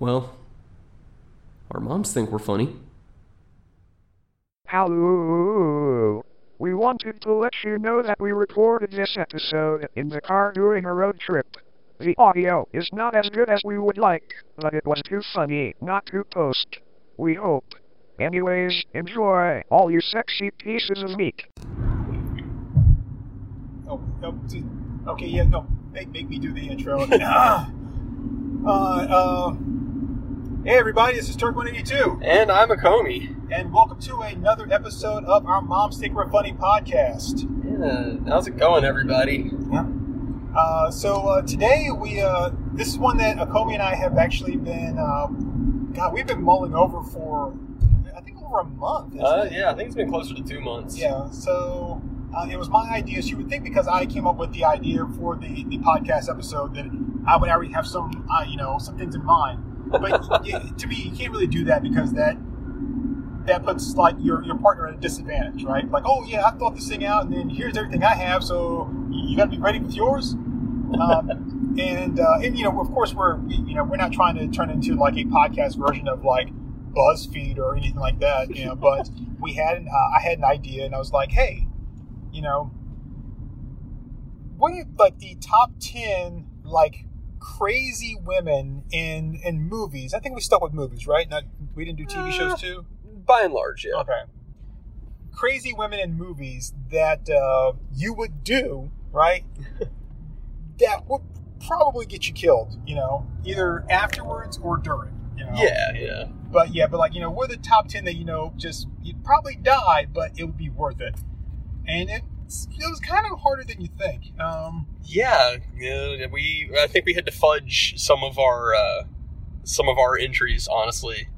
Well, our moms think we're funny. Hello. We wanted to let you know that we recorded this episode in the car during a road trip. The audio is not as good as we would like, but it was too funny not to post. We hope. Anyways, enjoy all you sexy pieces of meat. Oh, oh, d- okay, yeah, no, make, make me do the intro. Ah. uh, uh, hey, everybody, this is Turk 182, And I'm a Comey. and welcome to another episode of our Moms Think We're Funny podcast. Yeah, how's it going, everybody? Uh, so uh, today we, uh, this is one that Akomi and I have actually been, um, God, we've been mulling over for, I think over a month. Uh, yeah, I think it's been closer to two months. Yeah, so uh, it was my idea. So you would think because I came up with the idea for the, the podcast episode that I would already have some, uh, you know, some things in mind. But to me, you can't really do that because that that puts like your, your partner at a disadvantage, right? Like, oh yeah, I thought this thing out, and then here's everything I have, so you got to be ready with yours. Um, and uh, and you know, of course, we're you know we're not trying to turn into like a podcast version of like BuzzFeed or anything like that, you know. But we had uh, I had an idea, and I was like, hey, you know, what are like the top ten like crazy women in in movies? I think we stuck with movies, right? Not we didn't do TV Uh, shows too. By and large, yeah. Okay. Crazy women in movies that uh, you would do, right? that would probably get you killed, you know, either afterwards or during, you know. Yeah, yeah. But yeah, but like, you know, we're the top 10 that, you know, just, you'd probably die, but it would be worth it. And it's, it was kind of harder than you think. Um, Yeah, we. I think we had to fudge some of our uh, some of our entries. Honestly,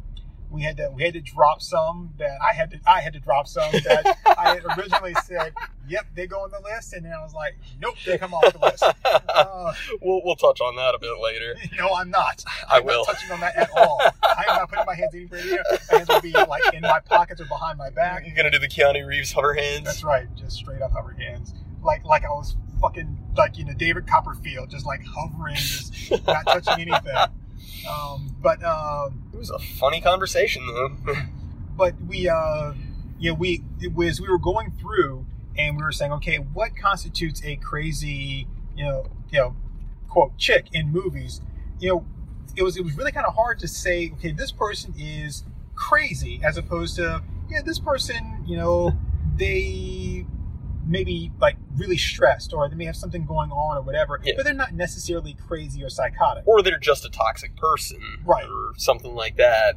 we had to we had to drop some that I had to I had to drop some that I had originally said, yep, they go on the list, and then I was like, nope, they come off the list. Uh, we'll we'll touch on that a bit later. no, I'm not. I I'm will. not touching on that at all. I am not putting my hands anywhere near. My hands will be like in my pockets or behind my back. You're gonna do the Keanu Reeves hover hands. That's right, just straight up hover hands, like like I was fucking like you know David Copperfield, just like hovering, just not touching anything. Um, but um, It was a funny conversation though. but we uh yeah we it was we were going through and we were saying okay what constitutes a crazy you know you know quote chick in movies you know it was it was really kind of hard to say okay this person is crazy as opposed to yeah this person you know they maybe like really stressed or they may have something going on or whatever Yeah. but they're not necessarily crazy or psychotic or they're just a toxic person, Right. Or something like that.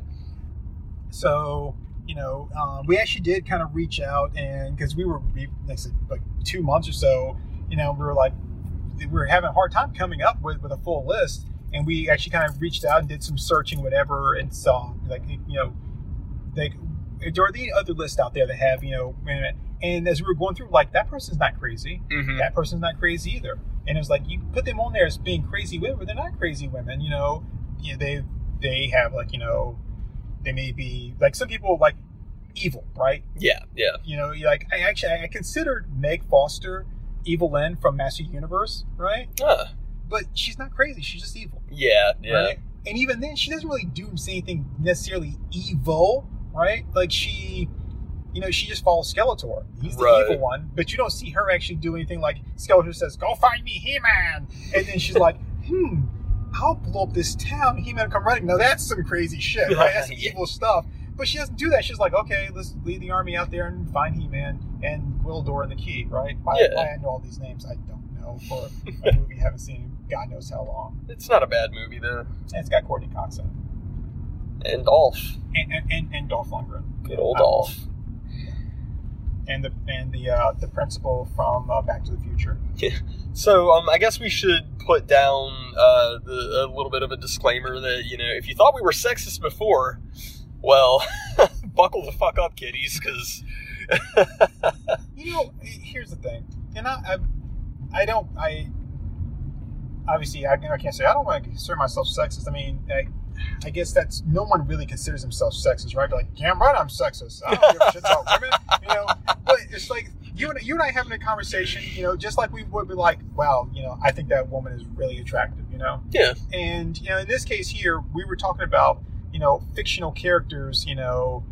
So, you know, um, we actually did kind of reach out and because we were, we, like said, like two months or so, you know, we were like, we were having a hard time coming up with, with a full list. And we actually kind of reached out and did some searching, whatever, and saw, like, you know, like, there are the other lists out there that have, you know, and as we were going through, like, that person's not crazy. Mm-hmm. That person's not crazy either. And it was like, you put them on there as being crazy women, but they're not crazy women, you know. Know, they, they have, like, you know, they may be like some people like evil, right? Yeah, yeah. You know, like I actually I considered Meg Foster Evil-Lyn from Master Universe, right? Uh, But she's not crazy; she's just evil, yeah, yeah. right? And even then, she doesn't really do anything necessarily evil, right? Like she, you know, she just follows Skeletor. He's the Right. evil one, but you don't see her actually do anything like Skeletor says, "Go find me, He-Man," and then she's like, "Hmm." I'll blow up this town. He-Man come running. Now that's some crazy shit, right? That's Yeah. evil stuff. But she doesn't do that. She's like, okay, let's lead the army out there and find He-Man and Gwildor and the Key, right? Why, Yeah. why I know all these names, I don't know. For a movie, I haven't seen in God knows how long. It's not a bad movie though. And it's got Courteney Cox in it. And Dolph, and and, and, and Dolph Lundgren, good old Uh, Dolph. and the and the uh, the principal from uh, Back to the Future. Yeah. So, um, I guess we should put down uh, the, a little bit of a disclaimer that you know, if you thought we were sexist before, well, buckle the fuck up, kiddies, because You know, here's the thing, and I, I, I don't, I, obviously, I, I can't say I don't want to consider myself sexist. I mean, I, I guess that's no one really considers themselves sexist, right? They're like, damn right, I'm sexist. I don't give a shit about women, you know. But it's like you and you and I having a conversation, you know, just like we would be like, wow, you know, I think that woman is really attractive. You know. Yeah. And you know, in this case here, we were talking about you know fictional characters. You know,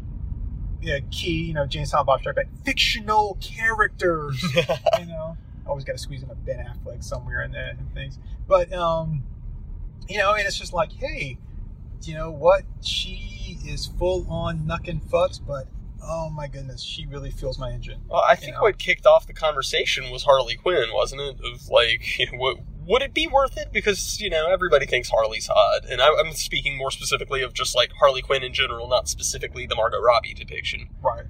yeah, key. You know, Jay and Silent Bob Strike Back. Fictional characters. you know, always got to squeeze in a Ben Affleck somewhere in there and things. But um, you know, and it's just like, hey, you know what? She is full on knucking fucks, but oh my goodness, she really feels my engine. Well, I think know. what kicked off the conversation was Harley Quinn, wasn't it? Of like, you know, what, would it be worth it? Because you know everybody thinks Harley's hot, and I, I'm speaking more specifically of just like Harley Quinn in general, not specifically the Margot Robbie depiction. Right.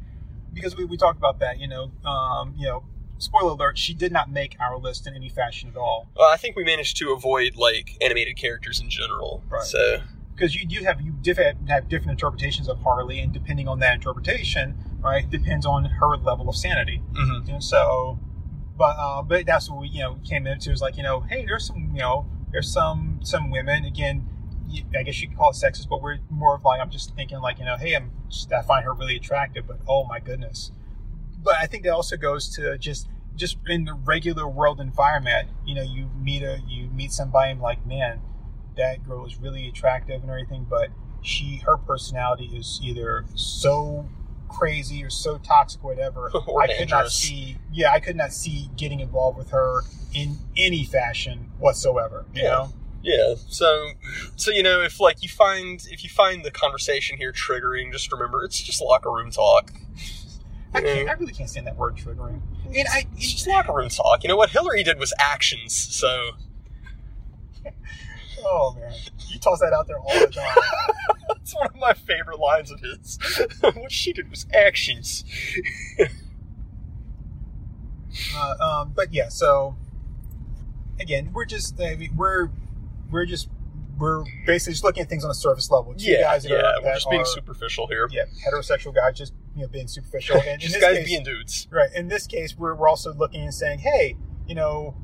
Because we, we talked about that, you know, um, you know, spoiler alert, she did not make our list in any fashion at all. Well, I think we managed to avoid like animated characters in general. Right. So Because you do have you diff- have different interpretations of Harley, and depending on that interpretation, right, depends on her level of sanity. mhm. And so, but uh, but that's what we you know came into is like you know, hey, there's some you know, there's some some women again. I guess you could call it sexist, but we're more of like I'm just thinking like you know, hey, I'm just, I find her really attractive, but oh my goodness. But I think that also goes to just just in the regular world environment. You know, you meet a you meet somebody and like, man, that girl is really attractive and everything, but she her personality is either so crazy or so toxic, whatever. Or I could not see. Yeah, I could not see getting involved with her in any fashion whatsoever. You Yeah. know. Yeah. So, so you know, if like you find if you find the conversation here triggering, just remember it's just locker room talk. I, can't, I really can't stand that word triggering. And I, It's just locker room talk. You know what Hillary did was actions. So oh man, you toss that out there all the time. it's one of my favorite lines of his. what she did was actions. uh, um, but yeah, so again, we're just I mean, we're we're just we're basically just looking at things on a surface level. Two yeah, guys yeah. are, We're just being are- superficial here. yeah, heterosexual guys just you know being superficial. And just guys case, being dudes. right. In this case, we're we're also looking and saying, hey, you know.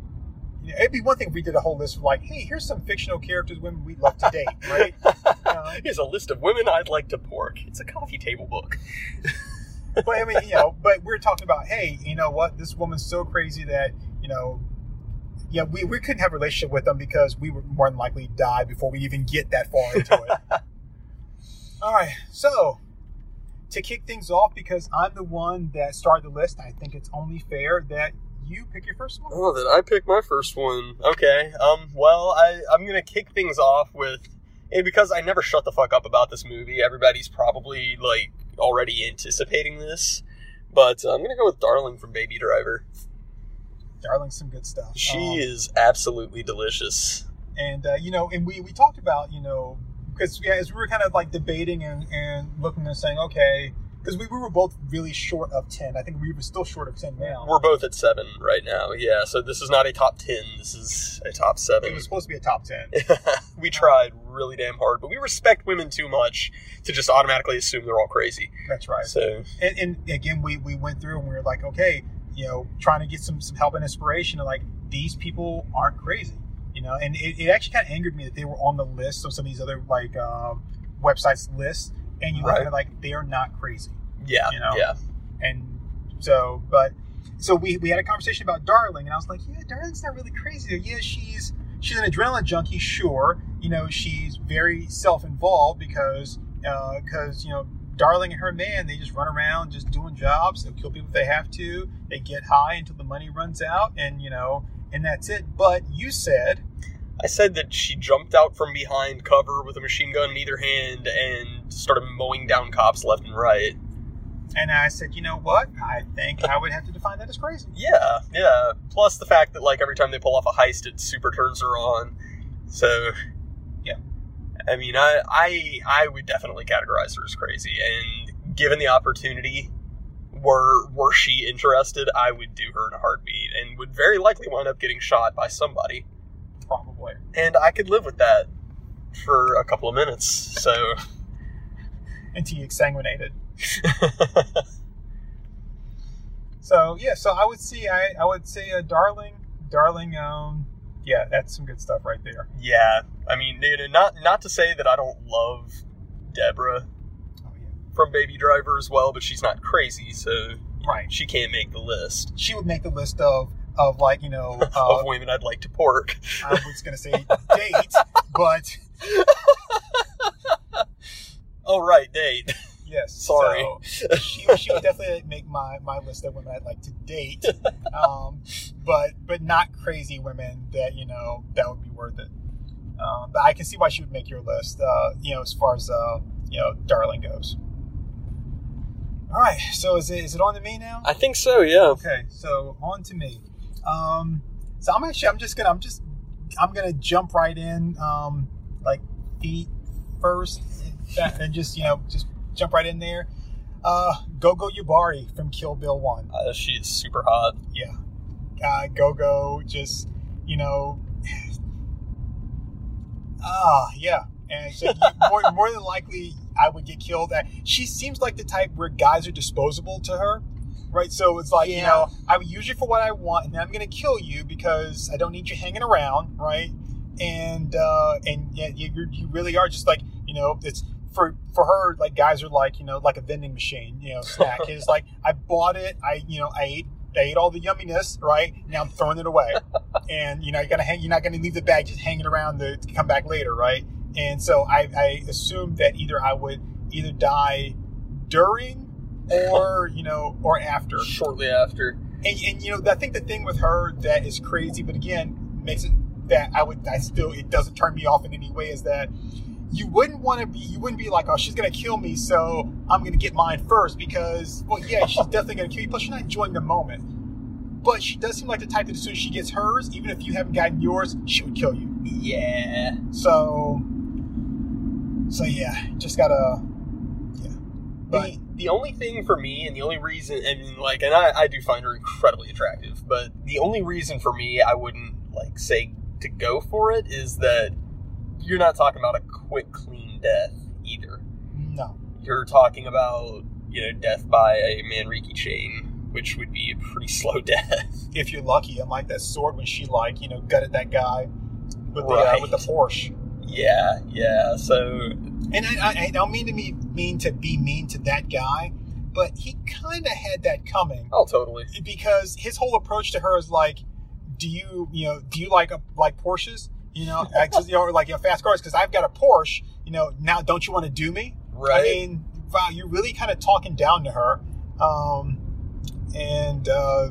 It'd be one thing if we did a whole list of like, hey, here's some fictional characters, women we'd love to date, right? Um, Here's a list of women I'd like to pork. It's a coffee table book. but I mean, you know, but we're talking about, hey, you know what? This woman's so crazy that, you know, yeah, we, we couldn't have a relationship with them because we would more than likely die before we even get that far into it. All right, so to kick things off, because I'm the one that started the list, I think it's only fair that you pick your first one. Oh, did I pick my first one? Okay. Um. Well, I I'm gonna kick things off with, and because I never shut the fuck up about this movie, everybody's probably like already anticipating this. But uh, I'm gonna go with Darling from Baby Driver. Darling, some good stuff. She Um, is absolutely delicious. and uh, you know, and we we talked about you know because yeah, as we were kind of like debating and and looking and saying okay, because we, we were both really short of ten. I think we were still short of ten now. We're both at seven right now. Yeah. So this is not a top ten. This is a top seven. it was supposed to be a top ten. we tried really damn hard, but we respect women too much to just automatically assume they're all crazy. That's right. So And, and again, we we went through and we were like, okay, you know, trying to get some some help and inspiration. And like these people aren't crazy, you know. And it, it actually kind of angered me that they were on the list of some of these other like um, websites lists, and you look Right. at it like they are not crazy. yeah, You know? yeah. And so, but so we, we had a conversation about Darling, and I was like, yeah, Darling's not really crazy. Yeah, she's she's an adrenaline junkie, sure. You know, she's very self involved because uh, because you know, Darling and her man, they just run around just doing jobs. They'll kill people if they have to. They get high until the money runs out, and you know, and that's it. But you said. I said that she jumped out from behind cover with a machine gun in either hand and started mowing down cops left and right. And I said, you know what? I think I would have to define that as crazy. Yeah, yeah. Plus the fact that like every time they pull off a heist, it super turns her on. So, Yeah. I mean, I I I would definitely categorize her as crazy. And given the opportunity, were were she interested, I would do her in a heartbeat, and would very likely wind up getting shot by somebody. Probably. And I could live with that for a couple of minutes. So. Until you exsanguinated. So yeah, so I would see, I, I would say, a darling, darling. Um, yeah, that's some good stuff right there. Yeah, I mean, not not to say that I don't love Deborah Oh yeah, from Baby Driver as well, but she's not crazy, so right. she can't make the list. She would make the list of of like you know of uh, women I'd like to pork. I was gonna say date, but Oh right, date. yes, Sorry. so she, she would definitely make my, my list of women I'd like to date, um, but but not crazy women that you know that would be worth it. Um, but I can see why she would make your list. Uh, you know, as far as uh, you know, darling goes. All right, so is it is it on to me now? I think so. Yeah. Okay, so on to me. Um, so I'm actually I'm just gonna I'm just I'm gonna jump right in, um, like feet first, and just you know just jump right in there. Uh, Gogo Yubari from Kill Bill One. Uh, she is super hot. Yeah, uh, Gogo just you know. Ah, yeah, and so more more than likely I would get killed. Uh, She seems like the type where guys are disposable to her, right? So it's like you know I would use you for what I want, and then I'm going to kill you because I don't need you hanging around, right? And uh, and yeah, you, you you really are just like you know it's for for her like guys are like you know like a vending machine, you know, snack. it's like I bought it, I you know I ate. I ate all the yumminess, right? Now I'm throwing it away, and you know you're gonna hang. You're not gonna leave the bag just hanging around to, to come back later, right? And so I, I assumed that either I would either die during or you know or after Shortly after. and, and you know, I think the thing with her that is crazy, but again, makes it that I would, I still, it doesn't turn me off in any way. Is that you wouldn't want to be, you wouldn't be like, oh, she's gonna kill me, so I'm gonna get mine first because, well, yeah, she's definitely gonna kill you. Plus, you're not enjoying the moment. But she does seem like the type that as soon as she gets hers, even if you haven't gotten yours, she would kill you. Yeah. So, so yeah, just gotta, yeah. But the, only thing for me, and the only reason, and like, and I, I do find her incredibly attractive, but the only reason for me I wouldn't like say to go for it is that you're not talking about a quick, clean death either. no, You're talking about you know death by a Manriki chain, which would be a pretty slow death. if you're lucky, unlike that sword when she like, you know, gutted that guy with the uh, with the Porsche. yeah, yeah. So And I, I, I don't mean to be mean to be mean to that guy, but he kind of had that coming oh, totally. because his whole approach to her is like, "Do you, you know, do you like a, like Porsches? You know, access, you know, or like you know, fast cars? Because I've got a Porsche. You know, now don't you want to do me? Right. I mean, wow, you're really kind of talking down to her. Um, and uh,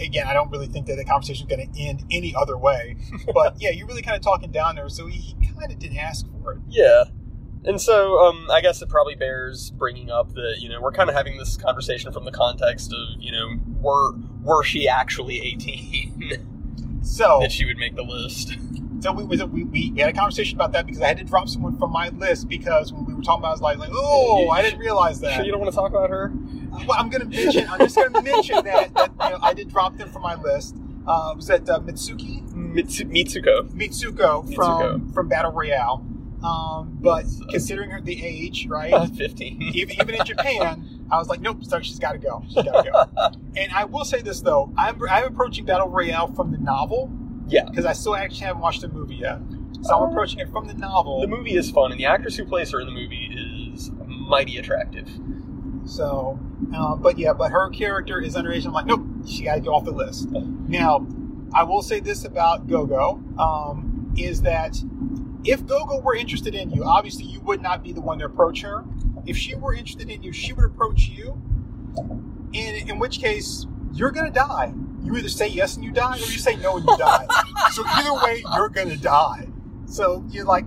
again, I don't really think that the conversation is going to end any other way. But yeah, you're really kind of talking down to her, so he, he kind of didn't ask for it. Yeah. And so, um, I guess it probably bears bringing up that you know we're kind of having this conversation from the context of you know were were she actually eighteen So, that she would make the list? so we, we, we, had a conversation about that because I had to drop someone from my list because when we were talking about, it, I was like, like oh, I didn't realize that. Sure, you don't want to talk about her? Well, I'm going to mention. I'm just going to mention that, that you know, I did drop them from my list. Uh, was that uh, Mitsuki Mitsu- Mitsuko. Mitsuko from Mitsuko. from Battle Royale? Um, but uh, considering her the age, right? Fifteen. even, even in Japan, I was like, nope, sorry, she's got to go. She's got to go. and I will say this though, I'm I'm approaching Battle Royale from the novel Yeah. because I still actually haven't watched the movie yet. So I'm approaching it from the novel. The movie is fun, and the actress who plays her in the movie is mighty attractive. So, uh, but yeah, but her character is underage. I'm like, nope, she got to go off the list. Now, I will say this about Gogo um, is that if Gogo were interested in you, obviously you would not be the one to approach her. If she were interested in you, she would approach you. In in which case, you're gonna die. You either say yes and you die, or you say no and you die. so either way, you're gonna die. So you're like,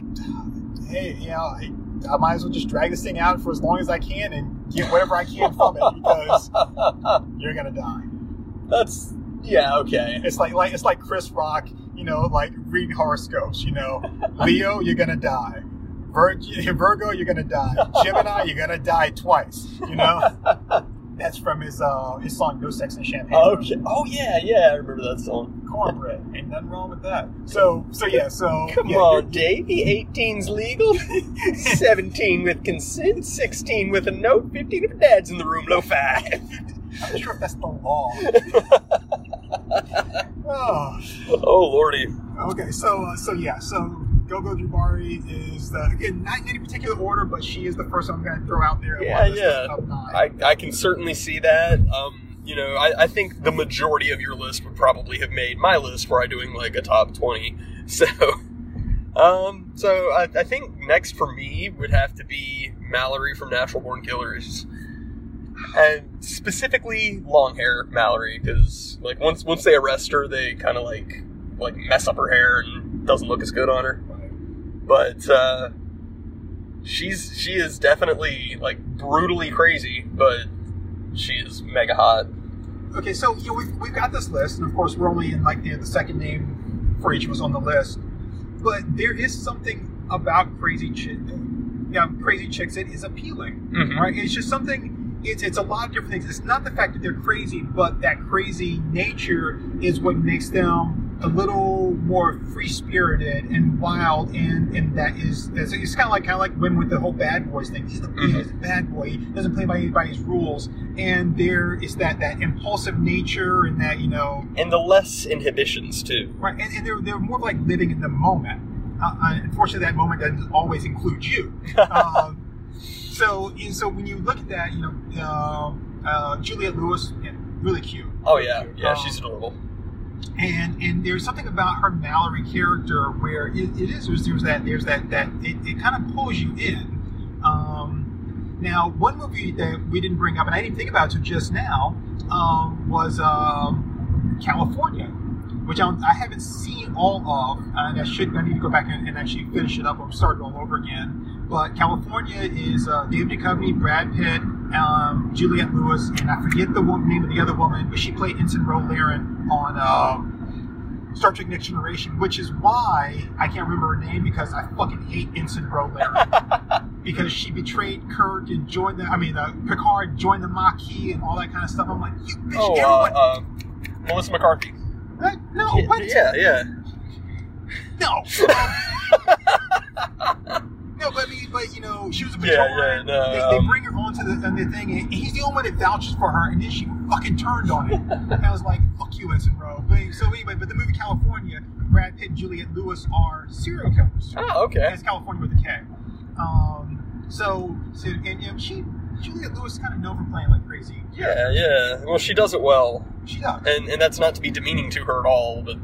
hey, you know, I, I might as well just drag this thing out for as long as I can and get whatever I can from it because you're gonna die. That's yeah okay. It's like like it's like Chris Rock, you know, like reading horoscopes. You know, Leo, you're gonna die. Vir- Virgo, you're gonna die. Gemini, you're gonna die twice. You know, that's from his uh his song "No Sex and Champagne." Okay. Oh yeah, yeah. I remember that song. cornbread. Ain't nothing wrong with that. So so yeah. So Come yeah, on, Davey. 18's legal. 17 with consent. 16 with a note. 15 if dad's in the room. Low five. I'm not sure if that's the law. Oh. oh lordy. Okay, so uh, so yeah, so Gogo Yubari is the again not in any particular order, but she is the first one I'm going to throw out there. Yeah, yeah. I, I can certainly see that. Um, you know, I, I think the majority of your list would probably have made my list were I doing like a top 20. So, um, so I, I think next for me would have to be Mallory from Natural Born Killers. And specifically long hair Mallory, because like once once they arrest her, they kind of like like mess up her hair and doesn't look as good on her. But uh, she's she is definitely like brutally crazy, but she is mega hot. Okay, so you know, we've, we've got this list, and of course, we're only in like the, the second name for each of us on the list. But there is something about crazy chick, yeah, crazy chicks that is appealing, Mhm. right? It's just something. It's it's a lot of different things. It's not the fact that they're crazy, but that crazy nature is what makes them a little more free spirited and wild, and and that is it's, it's kind of like kind of like when with the whole bad boys thing. He's the Mhm. he's a bad boy. He doesn't play by anybody's rules, and there is that that impulsive nature and that you know And the less inhibitions too. right, and, and they're they're more like living in the moment. Uh, unfortunately, that moment doesn't always include you. um, so and so when you look at that, you know, uh, uh, Juliette Lewis, yeah, really cute. Oh yeah, yeah, Um, she's adorable. and and there's something about her Mallory character where it, it is there's, there's that there's that that it, it kind of pulls you in. Um, now, one movie that we didn't bring up, and I didn't think about it until just now, um, was um, Kalifornia, which I, I haven't seen all of, and I should I need to go back and, and actually finish it up or start it all over again. But Kalifornia is uh, David Duchovny, Brad Pitt, um, Juliette Lewis, and I forget the one, name of the other woman, but she played Ensign Ro Laren on uh, Star Trek Next Generation, which is why I can't remember her name because I fucking hate Ensign Ro Laren because she betrayed Kirk and joined the, I mean, uh, Picard joined the Maquis and all that kind of stuff. I'm like, you bitch, Oh, everyone. uh, uh, Melissa McCarthy. What? No, what? Yeah, yeah. No. But I mean, but you know, she was a Yeah, yeah, no, they, they um, bring her onto the, the thing, and he's the only one that vouches for her, and then she fucking turned on it. and I was like, "Fuck you, Ensign Ro." But so anyway, but the movie Kalifornia, Brad Pitt and Juliette Lewis are serial killers. Oh, okay. It's Kalifornia with a K. Um, so, so and you know, she Juliette Lewis is kind of known for playing like crazy. Yeah, yeah. Well, she does it well, She does. and and that's not to be demeaning to her at all, but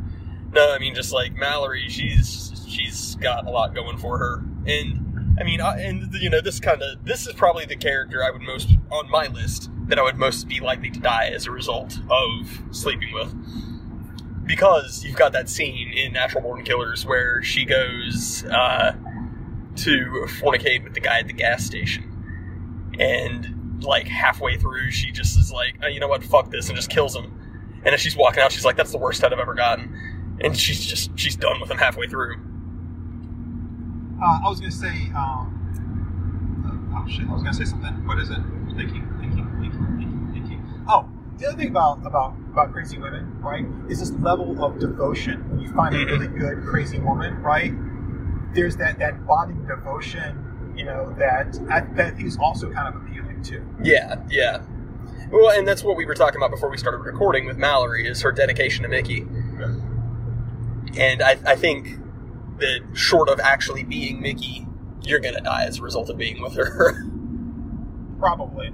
no, I mean just like Mallory, she's she's got a lot going for her, and I mean, I, and you know, this kind of this is probably the character I would most on my list that I would most be likely to die as a result of sleeping with. Because you've got that scene in Natural Born Killers where she goes uh, to fornicate with the guy at the gas station, and like halfway through, she just is like, oh, you know what, fuck this, and just kills him. And as she's walking out, she's like, that's the worst head I've ever gotten. And she's just, she's done with him halfway through. Uh, I was gonna say, um, uh, oh shit, I was gonna say something. What is it? Thinking, thinking, thinking, thinking, thinking. Oh, the other thing about about about crazy women, right, is this level of devotion. When you find a Mhm. really good crazy woman, right, there's that that bonding devotion, you know, that I, that I think is also kind of appealing too. Yeah, yeah. Well, and that's what we were talking about before we started recording with Mallory is her dedication to Mickey. And I, I think that short of actually being Mickey, you're gonna die as a result of being with her. Probably.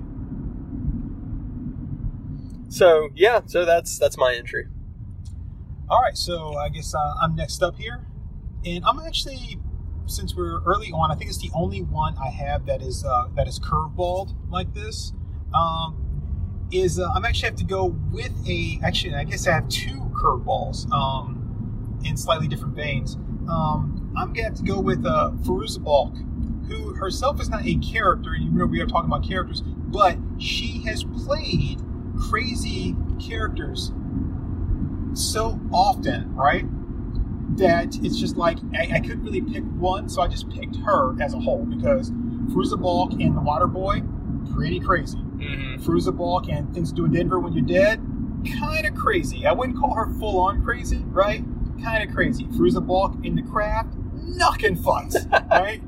so yeah, so that's that's my entry. All right, so I guess uh, I'm next up here, and I'm actually, since we're early on, I think it's the only one I have that is uh, that is curveballed like this. Um, is uh, I'm actually have to go with a actually I guess I have two curveballs um, in slightly different veins. Um, I'm gonna have to go with uh, Fairuza Balk, who herself is not a character. You know we are talking about characters, but she has played crazy characters so often, right? That it's just like I, I couldn't really pick one, so I just picked her as a whole because Fairuza Balk and the Water Boy, pretty crazy. Mm-hmm. Fairuza Balk and Things to Do in Denver When You're Dead, kind of crazy. I wouldn't call her full on crazy, right? Kind of crazy. Fairuza Balk in The Craft, knocking futz, right?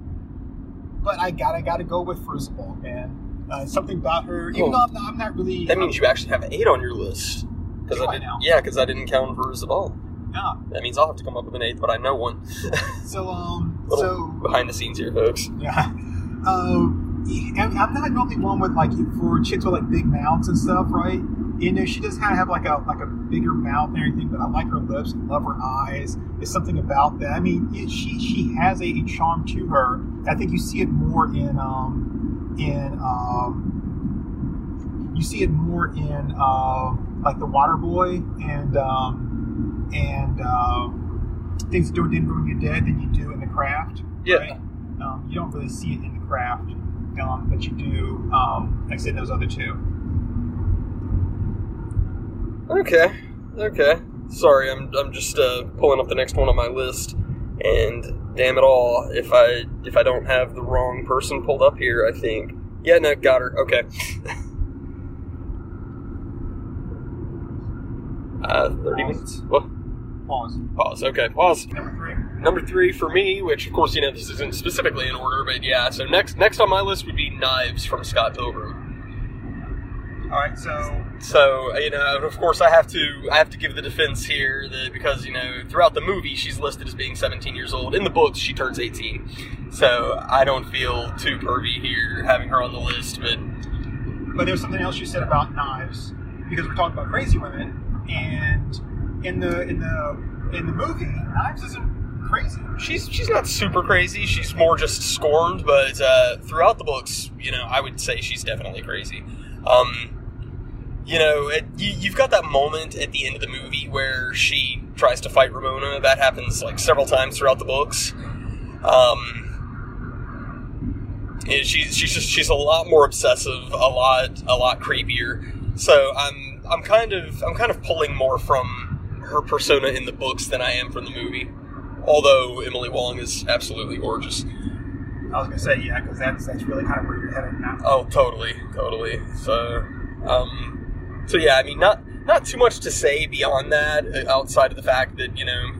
But I gotta gotta go with Fairuza Balk, man. Uh, something about her, even Oh. though I'm not, I'm not really. That means you actually have eight on your list. Because I I did, now? yeah, because I didn't count Ball. Yeah. That means I'll have to come up with an eighth, but I know one. So um, so behind the scenes here, folks. Yeah. Um, I'm I'm not normally one with like for chicks with like big mouths and stuff, right? You know, she does kind of have like a like a bigger mouth and everything, but I like her lips. I love her eyes. There's something about that. I mean, it, she she has a, a charm to her. I think you see it more in um in um you see it more in uh, like the Water Boy and um and uh, things that don't Denver when you're dead than you do in the craft. Yeah. Right? Um, you don't really see it in the craft, um, but you do, um, like I said, those other two. Okay. Okay. Sorry, I'm I'm just uh, pulling up the next one on my list, and damn it all, if I if I don't have the wrong person pulled up here, I think. Yeah, no, got her. Okay. uh, thirty Pause. minutes. What? Pause. Pause. Okay, pause. Number three. Number three for me, which of course you know this isn't specifically in order, but yeah. So next next on my list would be Knives from Scott Pilgrim. All right, so So you know, of course, I have to I have to give the defense here that because you know throughout the movie she's listed as being 17 years old. In the books, she turns 18. So I don't feel too pervy here having her on the list, but but there's something else you said about knives because we're talking about crazy women, and in the in the in the movie, knives isn't crazy. she's she's not super crazy. She's more just scorned, but uh, throughout the books, you know, I would say she's definitely crazy. Um, you know, it, you, you've got that moment at the end of the movie where she tries to fight Ramona. That happens like several times throughout the books. Um, and she's she's just she's a lot more obsessive, a lot a lot creepier. So I'm I'm kind of I'm kind of pulling more from her persona in the books than I am from the movie. Although Emily Wong is absolutely gorgeous. I was gonna say yeah, because that's that's really kind of where you're headed now. Oh, totally, totally. So, um, so yeah, I mean, not not too much to say beyond that, uh, outside of the fact that you know,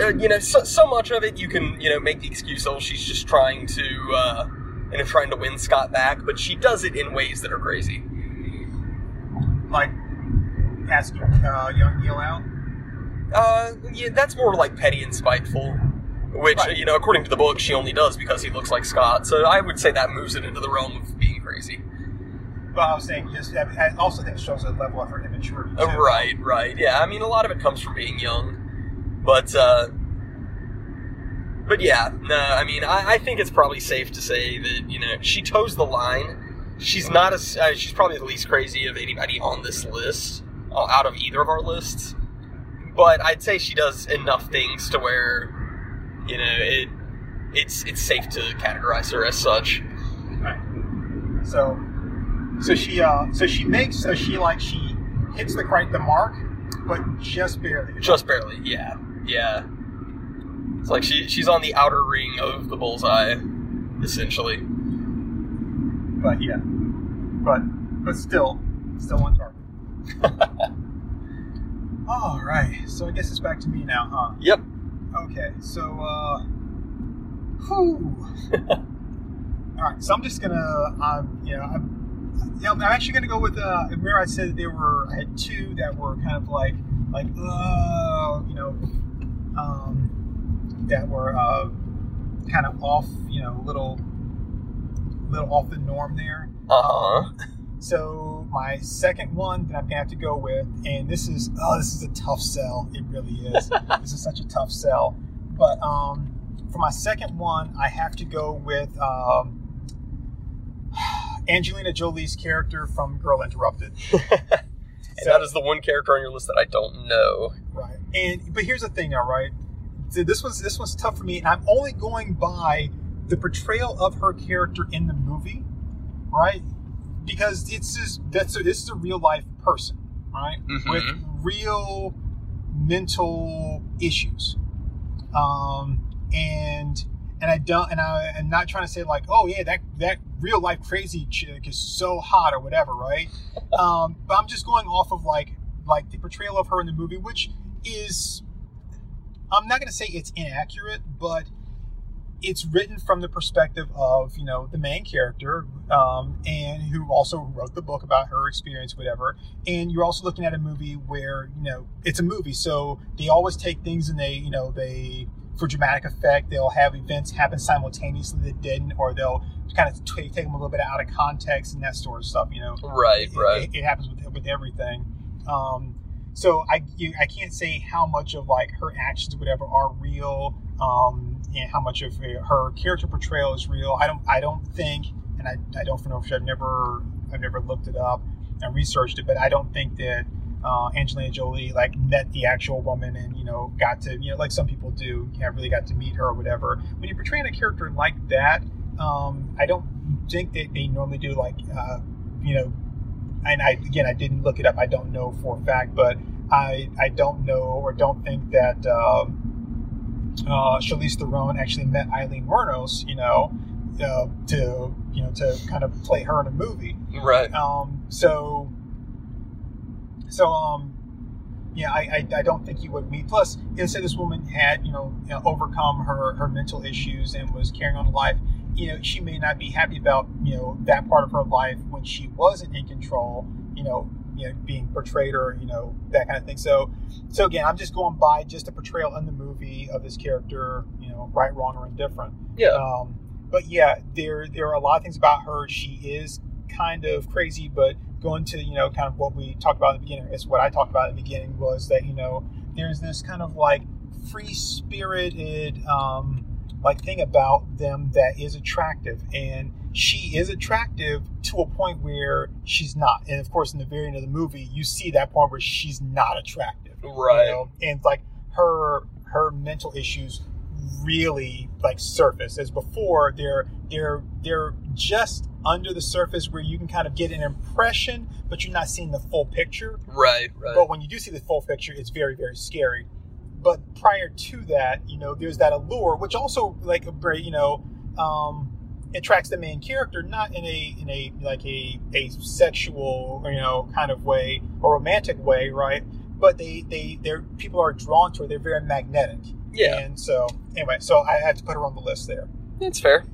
uh, you know, so, so much of it you can you know make the excuse, oh, she's just trying to, uh, you know, trying to win Scott back, but she does it in ways that are crazy. Like asking uh, young Neil out. Uh, yeah, that's more like petty and spiteful. Which, Right. you know, according to the book, she only does because he looks like Scott. So I would say that moves it into the realm of being. But I was saying, just I I also think it shows a level of her immaturity. Uh, too. right, right. Yeah, I mean, a lot of it comes from being young, but uh, but yeah, no. I mean, I, I think it's probably safe to say that you know she toes the line. She's not as uh, she's probably the least crazy of anybody on this list, uh, out of either of our lists. But I'd say she does enough things to where you know it it's it's safe to categorize her as such. Right. So, so she, uh, so she makes, so she like she hits the right the mark, but just barely. Just barely, yeah, yeah. It's like she she's on the outer ring of the bullseye, essentially. But yeah, but but still, still on target. All right. So I guess it's back to me now, huh? Yep. Okay. So, uh, whew. All right. So I'm just gonna, um, you know, I'm, yeah, I'm actually gonna go with. Uh, remember I said that there were, I had two that were kind of like, like, uh, you know, um, that were uh, kind of off, you know, little, little off the norm there. Uh huh. So my second one that I'm gonna have to go with, and this is oh, this is a tough sell. It really is. this is such a tough sell. But um, for my second one, I have to go with um, Angelina Jolie's character from Girl Interrupted. And that is the one character on your list that I don't know. Right. And but here's the thing now, right? This was this was tough for me, and I'm only going by the portrayal of her character in the movie, right? Because it's just that's a, this is a real life person, right? Mhm. With real mental issues, um, and and I don't and I am not trying to say like, oh yeah, that that real life crazy chick is so hot or whatever, right? um, but I'm just going off of like like the portrayal of her in the movie, which is I'm not going to say it's inaccurate, but it's written from the perspective of you know the main character um, and who also wrote the book about her experience whatever and you're also looking at a movie where you know it's a movie so they always take things and they you know they for dramatic effect. They'll have events happen simultaneously that didn't, or they'll kind of t- take them a little bit out of context and that sort of stuff. You know, Right, it, right. It, it happens with with everything. Um, so I you, I can't say how much of like her actions, or whatever, are real, um, and how much of her- her character portrayal is real. I don't I don't think, and I, I don't know if I've never I've never looked it up and researched it, but I don't think that uh, Angelina Jolie like met the actual woman and you know got to you know like some people do, really got to meet her or whatever. When you're portraying a character like that, um, I don't think that they normally do like uh, you know and I again I didn't look it up. I don't know for a fact, but I I don't know or don't think that um, uh, Charlize Theron actually met Aileen Wuornos, you know, uh, to you know to kind of play her in a movie. Right. Um, so so um. Yeah, I, I, I don't think you would meet. Plus, instead, this woman had you know, you know overcome her, her mental issues and was carrying on a life you know, she may not be happy about, you know, that part of her life when she wasn't in control, you know, you know, being portrayed or, you know, that kind of thing. So, so again, I'm just going by just a portrayal in the movie of this character, you know, right, wrong, or indifferent. Yeah. Um, but yeah, there, there are a lot of things about her. She is kind of crazy, but going to, you know, kind of what we talked about in the beginning, is what I talked about in the beginning was that, you know, there's this kind of like free spirited, um, like thing about them that is attractive and she is attractive to a point where she's not and of course in the very end of the movie you see that point where she's not attractive Right. you know? and like her her mental issues really like surface as before they're they're they're just under the surface where you can kind of get an impression but you're not seeing the full picture Right. Right. but when you do see the full picture, it's very, very scary. But prior to that, you know, there's that allure, which also like a you know, um, attracts the main character, not in a in a like a a sexual, you know, kind of way or romantic way, right? But they they they're people are drawn to her. They're very magnetic. Yeah. And so anyway, so I had to put her on the list there. That's fair.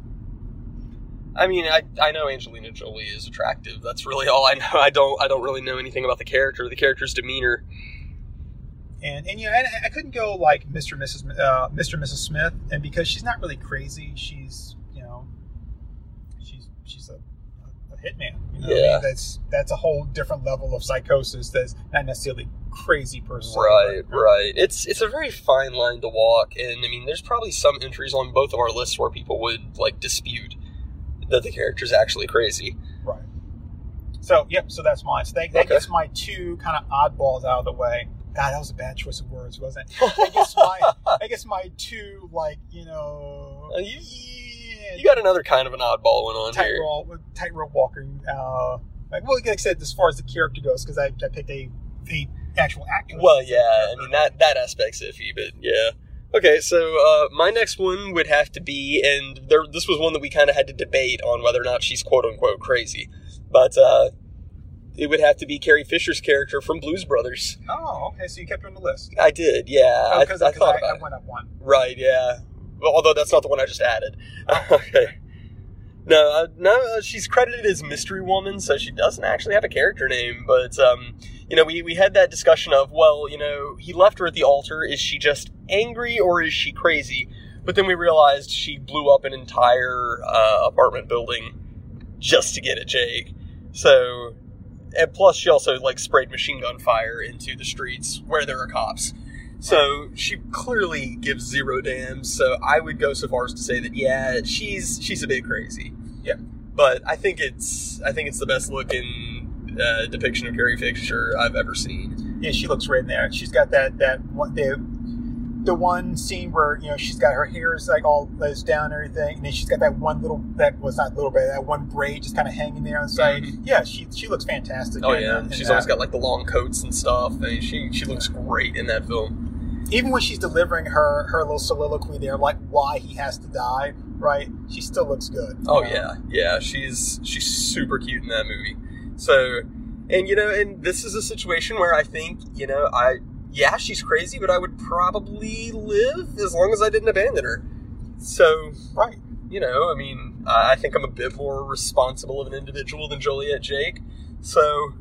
I mean, I, I know Angelina Jolie is attractive. That's really all I know. I don't I don't really know anything about the character, the character's demeanor. and and you know, and I couldn't go like Mr. and Mrs. Uh, Mr. and Mrs. Smith, and because she's not really crazy, she's you know, she's she's a, a hitman. You know? what I mean? Yeah. that's that's a whole different level of psychosis. That's not necessarily crazy person. Right, right. It's it's a very fine line to walk, and I mean, there's probably some entries on both of our lists where people would like dispute that the character's actually crazy. Right. So yep. So that's mine. So that, that Okay. gets my two kind of oddballs out of the way. God, that was a bad choice of words, wasn't it? I guess my I guess my two like you know. Uh, you- yeah, You got another kind of an oddball one on here. tightrope tightrope walking. Uh, like, well, like I said, as far as the character goes, because I, I picked a a actual actor. Well, yeah, I mean that that aspect's iffy, but yeah. Okay, so uh, my next one would have to be, and there, this was one that we kind of had to debate on whether or not she's quote unquote crazy, but uh, it would have to be Carrie Fisher's character from Blues Brothers. Oh, okay. So you kept her on the list. I did, yeah. I, because I thought I, about I went up one. Right, yeah. Well, although that's not the one I just added. okay. No, uh, no, uh, she's credited as Mystery Woman, so she doesn't actually have a character name. But um, you know, we we had that discussion of, well, you know, he left her at the altar. Is she just angry or is she crazy? But then we realized she blew up an entire uh, apartment building just to get at Jake. So, and plus she also like sprayed machine gun fire into the streets where there are cops. So she clearly gives zero damns. So I would go so far as to say that yeah, she's she's a bit crazy. Yeah. but I think it's I think it's the best looking uh, depiction of Carrie Fisher I've ever seen. Yeah, she looks right in there. She's got that that one the the one scene where you know she's got her hair is like all is down and everything, and then she's got that one little that was not little bit that one braid just kind of hanging there on the side. Yeah, she she looks fantastic. Oh yeah, she's that. always got like the long coats and stuff. I mean, she she looks great in that film. even when she's delivering her her little soliloquy there, like why he has to die, right? She still looks good. Oh Um, yeah, yeah. She's she's super cute in that movie. So, and you know, and this is a situation where I think you know, I yeah, she's crazy, but I would probably live as long as I didn't abandon her. So, right. you know, I mean, I I think I'm a bit more responsible of an individual than Joliet Jake. So,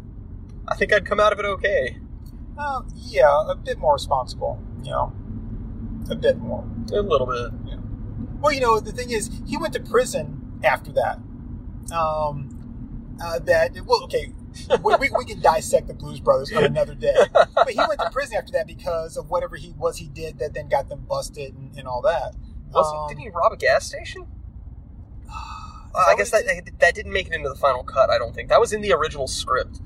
I think I'd come out of it okay. Uh, yeah, a bit more responsible, you know. a bit more. A little bit. Well, you know, the thing is, he went to prison after that. Um, uh, that well, okay, we, we, we can dissect the Blues Brothers on another day. But he went to prison after that because of whatever he was he did that then got them busted and, and all that. Was Um, he, didn't he rob a gas station? Uh, I guess that that didn't make it into the final cut. I don't think that was in the original script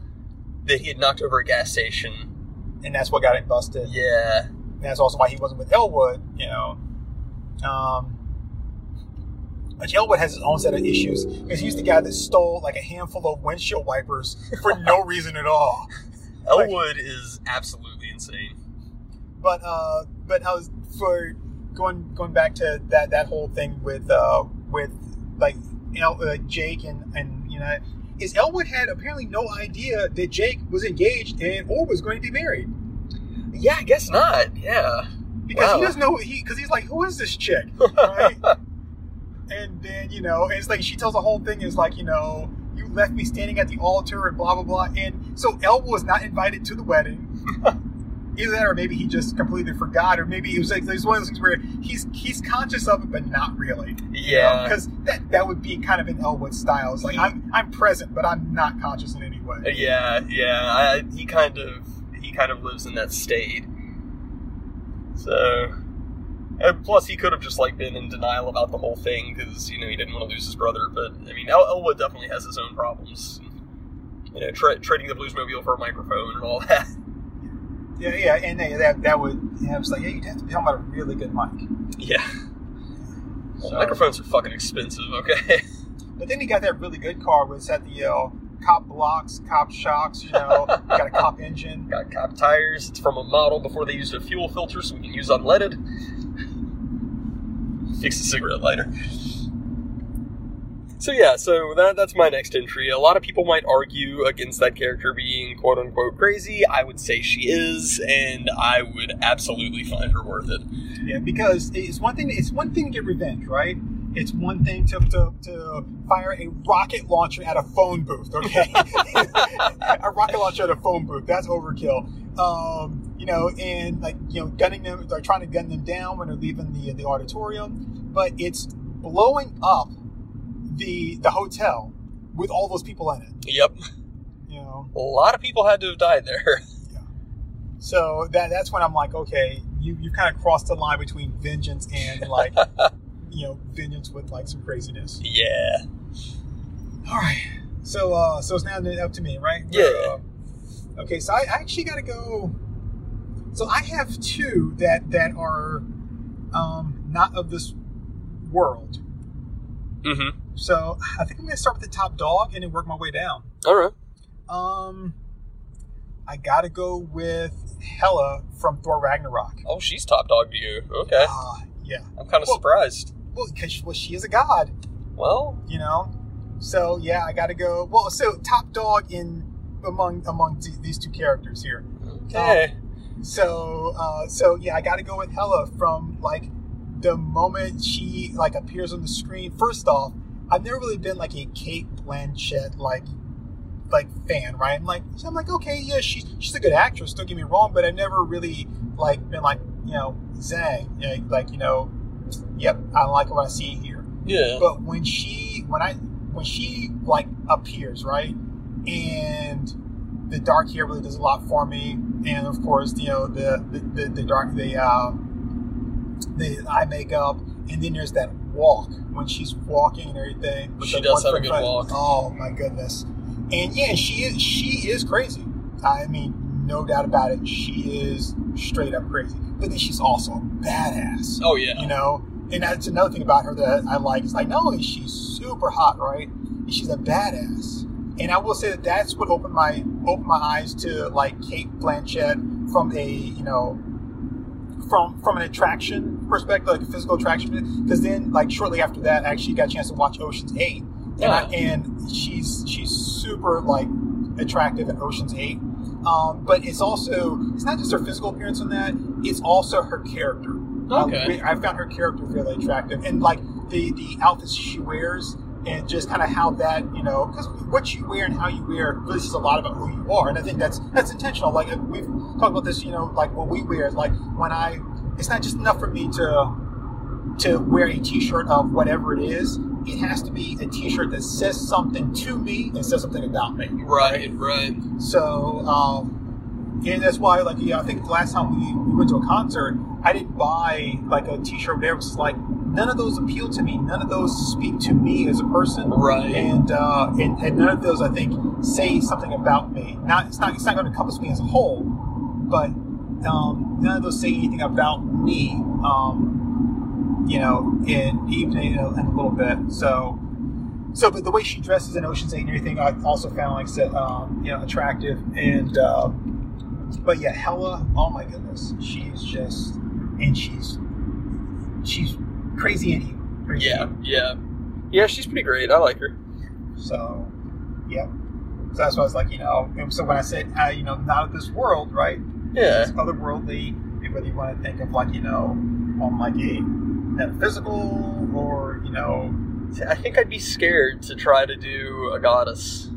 that he had knocked over a gas station. and that's what got him busted. Yeah, And that's also why he wasn't with Elwood, you know. Um, Elwood has his own set of issues because he's the guy that stole like a handful of windshield wipers for no reason at all. Like- Elwood is absolutely insane. But uh, but I was for going going back to that that whole thing with uh with like El, uh, Jake and and you know is Elwood had apparently no idea that Jake was engaged and or was going to be married Yeah, I guess not. Yeah, because Wow. he doesn't know he because he's like who is this chick right and then you know and it's like she tells the whole thing is like you know you left me standing at the altar and blah blah blah. And so Elwood was not invited to the wedding. Either that or maybe he just completely forgot or maybe it was like it's one of those things where he's he's conscious of it but not really yeah, because that that would be kind of in Elwood style. It's like I'm I'm present but I'm not conscious in any way. Uh, yeah, yeah. I, he kind of he kind of lives in that state. So, and plus he could have just like been in denial about the whole thing because you know he didn't want to lose his brother. But I mean, El- Elwood definitely has his own problems. You know, tra- trading the Bluesmobile for a microphone and all that. yeah yeah and they, that that would yeah, I was like yeah you'd have to be talking about a really good mic Yeah, Well, So- microphones are fucking expensive. Okay. But then he got that really good car where it's had the uh, cop blocks, cop shocks, you know, got a cop engine. Got cop tires. It's from a model before they used a fuel filter, so we can use unleaded. Fix a cigarette lighter. So yeah, so that, that's my next entry. A lot of people might argue against that character being quote unquote crazy. I would say she is, and I would absolutely find her worth it. Yeah, because it's one thing. It's one thing to get revenge, right? It's one thing to, to, to fire a rocket launcher at a phone booth. Okay, a rocket launcher at a phone booth. That's overkill. Um, you know, and like you know, gunning them, they're trying to gun them down when they're leaving the the auditorium. But it's blowing up the the hotel with all those people in it. Yep, You know. a lot of people had to have died there. yeah. So that that's when I'm like, okay, you you kind of crossed the line between vengeance and like, you know, vengeance with like some craziness. yeah, All right. So uh, so it's now up to me, right? Yeah. Uh, okay. So I, I actually got to go. So I have two that that are um, not of this world. mm-hmm. So I think I'm gonna start with the top dog and then work my way down. All right. Um, I gotta go with Hela from Thor Ragnarok. Oh, she's top dog to you. Okay, Ah, yeah. I'm kind of Well- surprised. Well, because well, she is a god, Well, you know. So yeah, I got to go. Well, so top dog in among among th- these two characters here. okay. So uh, so yeah, I got to go with Hela from like the moment she like appears on the screen. First off, I've never really been like a Cate Blanchett like like fan, right? I'm like, I'm like, okay, yeah, she's she's a good actress. Don't get me wrong, but I've never really like been like you know Zang, you know, like you know, yep, I like what I see here. Yeah. But when she when I when she like appears, right? And the dark hair really does a lot for me. And of course, you know, the the, the, the dark the uh the eye makeup and then there's that walk when she's walking and everything. with She does have a good front. walk. Oh my goodness. And yeah, she is she is crazy. I mean, no doubt about it. She is straight up crazy. But then she's also a badass Oh yeah. you know and that's another thing about her that i like is like not only is super hot right she's a badass and i will say that that's what opened my opened my eyes to like cate blanchett from a you know from from an attraction perspective like a physical attraction. Because then like shortly after that i actually got a chance to watch oceans 8 and, I, and she's she's super like attractive in oceans 8 um, but it's also it's not just her physical appearance in that it's also her character. Okay. I, I found her character really attractive, and like the the outfits she wears, and just kind of how that you know, because what you wear and how you wear really says a lot about who you are, and I think that's that's intentional. Like we've talked about this, you know, like what we wear. Like when I it's not just enough for me to to wear a T-shirt of whatever it is. It has to be a T-shirt that says something to me and says something about me. Right, right. So, um, and that's why, like, yeah, I think the last time we, we went to a concert, I didn't buy like a T-shirt there because like none of those appeal to me. None of those speak to me as a person. Right. And uh, and, and none of those, I think, say something about me. Not it's not it's not going to encompass me as a whole, but um, none of those say anything about me. Um, you know, in even in a, in a little bit. So. So, but the way she dresses in Ocean's Eight and everything, I also found like said, um, you know, attractive. And um, but yeah, Hela, oh my goodness, she's just and she's she's crazy evil. Crazy Yeah, yeah. Yeah, she's pretty great. I like her. So, yeah. So that's why I was like, you know, so when I said, uh, you know, not of this world, right? Yeah. It's otherworldly, whether you want to think of like, you know, on like a metaphysical or, you know, I think I'd be scared to try to do a goddess.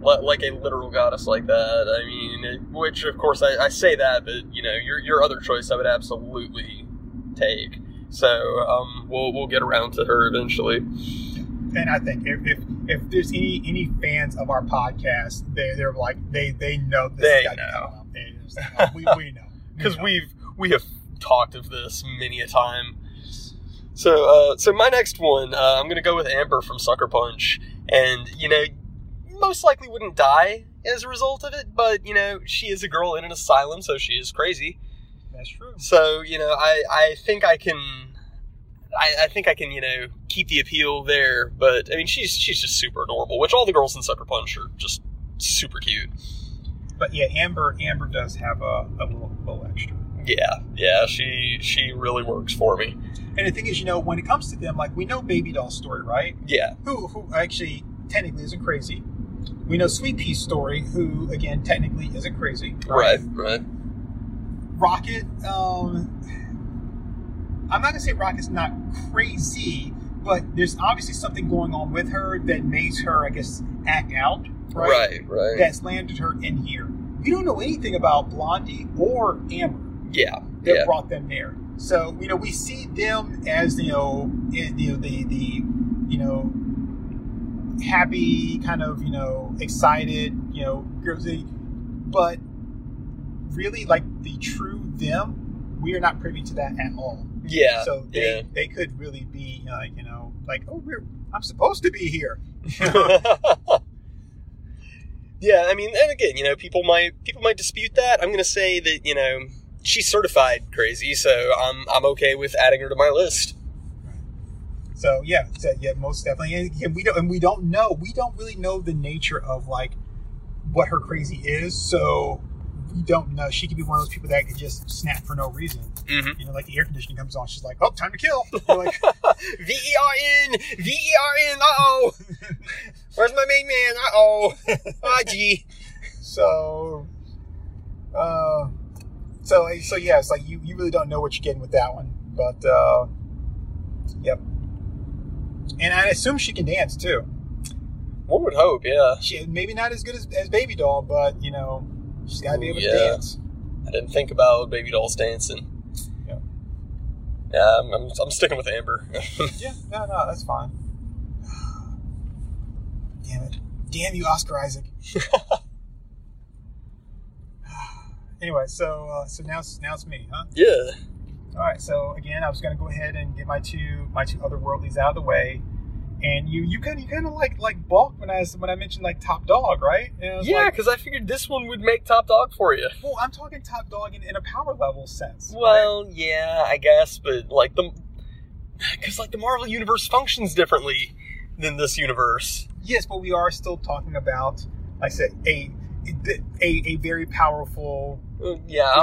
Like a literal goddess like that. I mean, it- which of course I, I say that, but you know, your your other choice I would absolutely take. So um, we'll we'll get around to her eventually. and I think if, if if there's any any fans of our podcast, they they're like they they know this They has gotta be know. They just oh, we we know because know. we've we have talked of this many a time. So, uh, so my next one, uh, I'm gonna go with Amber from Sucker Punch, and you know, most likely wouldn't die as a result of it, but you know, she is a girl in an asylum, so she is crazy. That's true. So, you know, I I think I can. I, I think I can, you know, keep the appeal there, but I mean, she's she's just super adorable. Which all the girls in Sucker Punch are just super cute. But yeah, Amber Amber does have a, a little, little extra. Yeah, yeah, she she really works for me. And the thing is, you know, when it comes to them, like we know Baby Doll's story, right? Yeah, Who who actually technically isn't crazy. We know Sweet Pea's story, who again technically isn't crazy. right, right. Rocket, um, I'm not gonna say Rocket's not crazy, but there's obviously something going on with her that makes her, I guess, act out. Right. Right, right. That's landed her in here. We don't know anything about Blondie or Amber yeah, that yeah, brought them there. So you know, we see them as you know, in, you know, the the you know, happy kind of you know, excited, you know, girls. But really, like the true them, we are not privy to that at all. yeah. so they yeah. they could really be like you know, like oh, we're I'm supposed to be here. yeah, I mean, and again, you know, people might people might dispute that. I'm going to say that you know she's certified crazy, so I'm I'm okay with adding her to my list. So yeah, so, yeah, most definitely. And again, we don't, and we don't know. We don't really know the nature of like what her crazy is. So we don't know. She could be one of those people that could just snap for no reason. Mm-hmm. You know, like the air conditioning comes on, she's like, "Oh, time to kill." You're like, V E R N V E R N. Uh oh, where's my main man? Uh oh, ah gee. so, uh, so so yeah, it's like you you really don't know what you're getting with that one. But uh, yep. And I assume she can dance too. One would hope, yeah. She maybe not as good as, as Baby Doll, but you know, she's got to be able Yeah. to dance. I didn't think about baby dolls dancing. Yeah. Yeah, I'm, I'm, I'm sticking with Amber. Yeah, no, no, that's fine. Damn it. Damn you, Oscar Isaac. anyway, so uh, so now it's, now it's me, huh? yeah. All right. So again, I was going to go ahead and get my two my two other worldlies out of the way, and you you kind you kind of like like balked when I when I mentioned like top dog, right? And I was Yeah, like, because I figured this one would make top dog for you. well, I'm talking top dog in, in a power level sense. right? Well, yeah, I guess, but like the because like the Marvel universe functions differently than this universe. yes, but we are still talking about, like I said, a a, a very powerful Uh, yeah,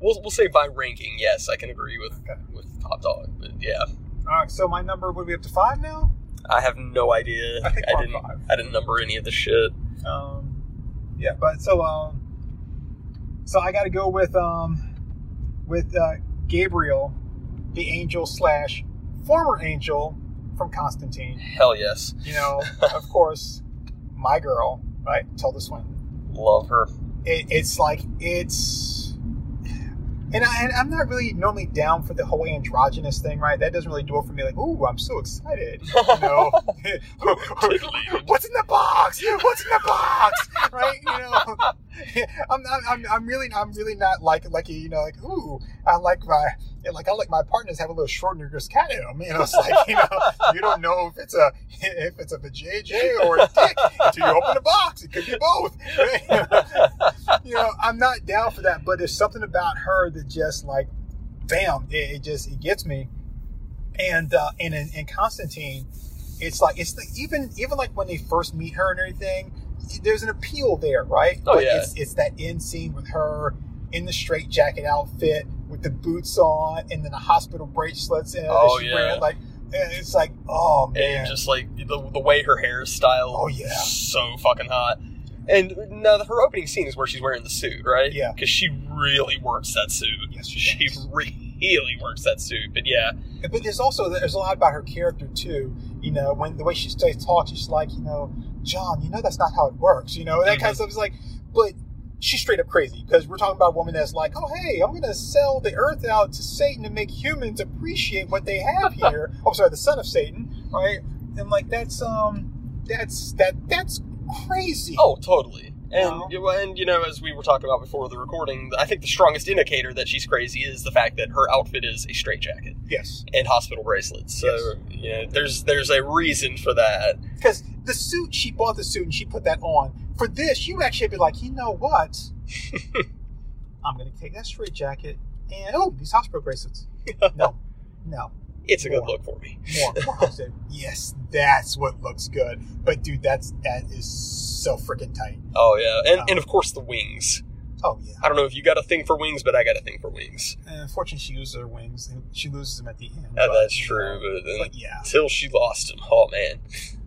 we'll we'll say by ranking. Yes, I can agree with Okay. with top dog, but yeah, All right, so my number would be up to five now. I have no idea. I think we're didn't five. I didn't number any of the shit. Um, yeah, but so um, so I got to go with um, with uh, Gabriel, the angel slash former angel from Constantine. Hell yes, You know, of course, my girl, right? Tilda Swinton. love her. It, it's like it's And, I, and I'm not really normally down for the whole androgynous thing, right? That doesn't really do it for me. Like, ooh, I'm so excited. You know, what's in the box? What's in the box? Right? You know, I'm. I'm, I'm really. I'm really not like like you know like ooh. I like my like I like my partners have a little Schrodinger's cat in them. You know, it's like you know you don't know if it's a if it's a JJ or a dick until you open the box. It could be both. Right? you know, I'm not down for that, but there's something about her that just like, bam, it, it just it gets me. And uh, and in, in Constantine, it's like it's like even even like when they first meet her and everything, there's an appeal there, right? Oh, but yeah. it's it's that end scene with her in the straight jacket outfit with the boots on and then the hospital bracelets and Oh, yeah. wearing, like and it's like oh man and just like the, the way her hair is styled. Oh, yeah. so fucking hot. And now her opening scene is where she's wearing the suit, right? Yeah. because she really works that suit. Yes, she she really works that suit. But yeah, But there's also there's a lot about her character too. You know, when the way she stays talks, she's like, you know, John, you know that's not how it works. You know, that kind of stuff is like, but she's straight up crazy because we're talking about a woman that's like, oh hey, I'm gonna sell the earth out to Satan to make humans appreciate what they have here. oh, sorry, the son of Satan, right? And like that's um, that's that that's crazy. Oh, totally. And Wow. and you know, as we were talking about before the recording, I think the strongest indicator that she's crazy is the fact that her outfit is a straitjacket yes, and hospital bracelets. So you know, there's there's a reason for that. because the suit she bought the suit and she put that on. For this, you actually be like, you know what? I'm gonna take that straight jacket and oh, these hospital bracelets. No, no, It's a good look for me. more. more. Said, yes, that's what looks good. But dude, that's that is so freaking tight. Oh yeah, and Oh. and of course the wings. Oh yeah. I don't know if you got a thing for wings, but I got a thing for wings. And unfortunately, she loses her wings. She loses them at the end. Uh, but, that's true, know, but, but yeah, until she lost him, oh man.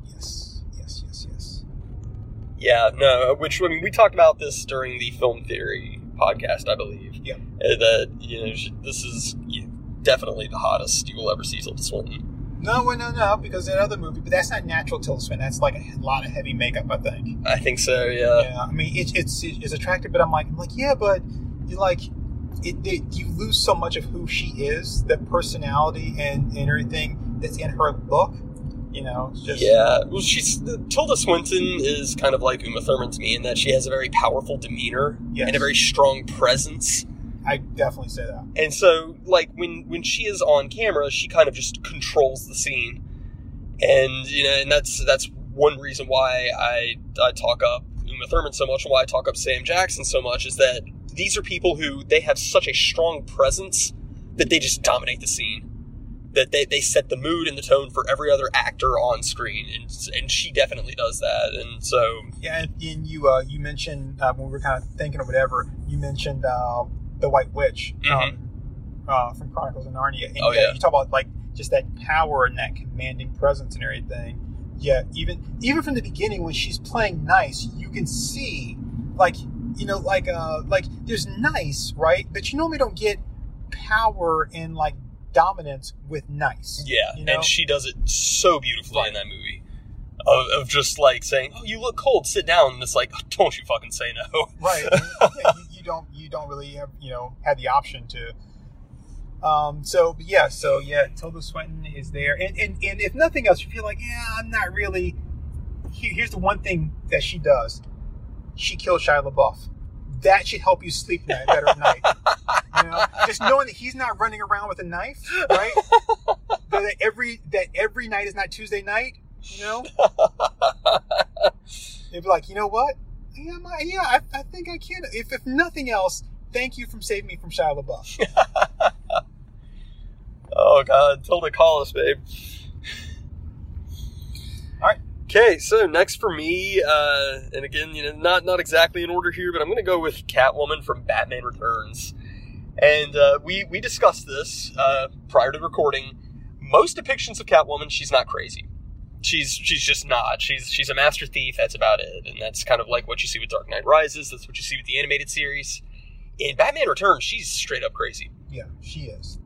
yes, yes, yes, yes. Yeah, no. Which I mean, we talked about this during the film theory podcast, I believe. Yep. Uh, that you know, she, this is yeah, definitely the hottest you will ever see Tilda Swinton. No, well, no, no, because that other movie, but that's not natural Tilda Swinton. That's like a lot of heavy makeup, I think. I think so. Yeah. yeah, I mean, it, it's it's attractive, but I'm like, I'm like, yeah, but you like, it, it, you lose so much of who she is, the personality and, and everything that's in her look. You know, just Yeah, well, she's Tilda Swinton is kind of like Uma Thurman to me in that she has a very powerful demeanor Yes. and a very strong presence. I definitely say that. And so, like when when she is on camera, she kind of just controls the scene, and you know, and that's that's one reason why I I talk up Uma Thurman so much, and why I talk up Sam Jackson so much, is that these are people who they have such a strong presence that they just dominate the scene. That they, they set the mood and the tone for every other actor on screen, and and she definitely does that. And so, Yeah, and, and you uh, you mentioned uh, when we were kind of thinking or whatever, you mentioned uh, the White Witch um, uh, from Chronicles of Narnia. And Mm-hmm. Oh, yeah. you talk about like just that power and that commanding presence and everything. Yeah, even even from the beginning when she's playing nice, you can see like you know like uh like there's nice right, but you normally don't get power and like dominance with nice. yeah, You know? and she does it so beautifully in that movie. Of, of just like saying, "Oh, you look cold. Sit down." And it's like, "Don't you fucking say no." right yeah, you don't you don't really have you know had the option to. Um so but yeah so yeah tilda swinton is there. And, and and if nothing else you feel like yeah i'm not really here's the one thing that she does. She kills shia labeouf. That should help you sleep night, better at night. You know? Just knowing that he's not running around with a knife right? That every that every night is not tuesday night you know? They'd be like, you know what? Yeah, yeah, I, I think I can. If, if nothing else, thank you from saving me from Shia LaBeouf. Oh God, Tilda, call us, babe. All right. Okay, so next for me, uh, and again, you know, not not exactly in order here, but I'm going to go with Catwoman from Batman Returns. And uh, we we discussed this uh, prior to recording. Most depictions of Catwoman, she's not crazy. She's she's just not. She's she's a master thief. That's about it, and that's kind of like what you see with Dark Knight Rises. That's what you see with the animated series. In Batman Returns, she's straight up crazy. Yeah, she is.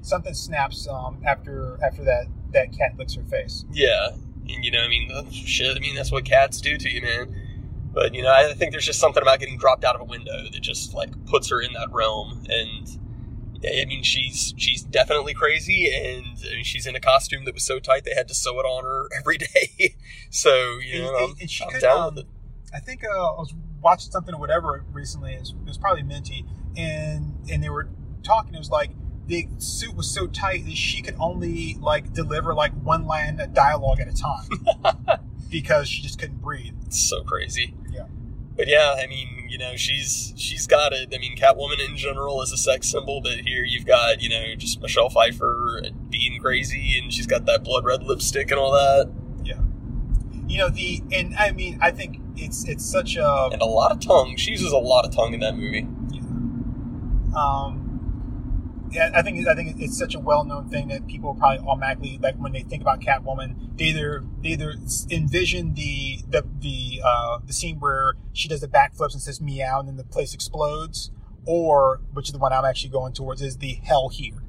Something snaps um, after after that that cat licks her face. Yeah, and you know, I mean, shit. I mean, that's what cats do to you, man. But you know, I think there's just something about getting dropped out of a window that just like puts her in that realm, and I mean, she's she's definitely crazy, and I mean, she's in a costume that was so tight they had to sew it on her every day. so you know, and- and she I'm could, down um, with it. I think uh, I was watching something or whatever recently. It was, it was probably Minty, and and they were talking. It was like the suit was so tight that she could only like deliver like one line of dialogue at a time because she just couldn't breathe. It's so crazy. Yeah. But yeah, I mean, you know, she's she's got it. I mean, Catwoman in general is a sex symbol, but here you've got you know just Michelle Pfeiffer being crazy, and she's got that blood red lipstick and all that, Yeah, You know the and I mean I think it's it's such a and a lot of tongue. She uses a lot of tongue in that movie. um yeah I think I think it's such a well known thing that people probably automatically like when they think about Catwoman they either they either envision the the the uh, the scene where she does the backflips and says meow and then the place explodes or which is the one I'm actually going towards is the hell here.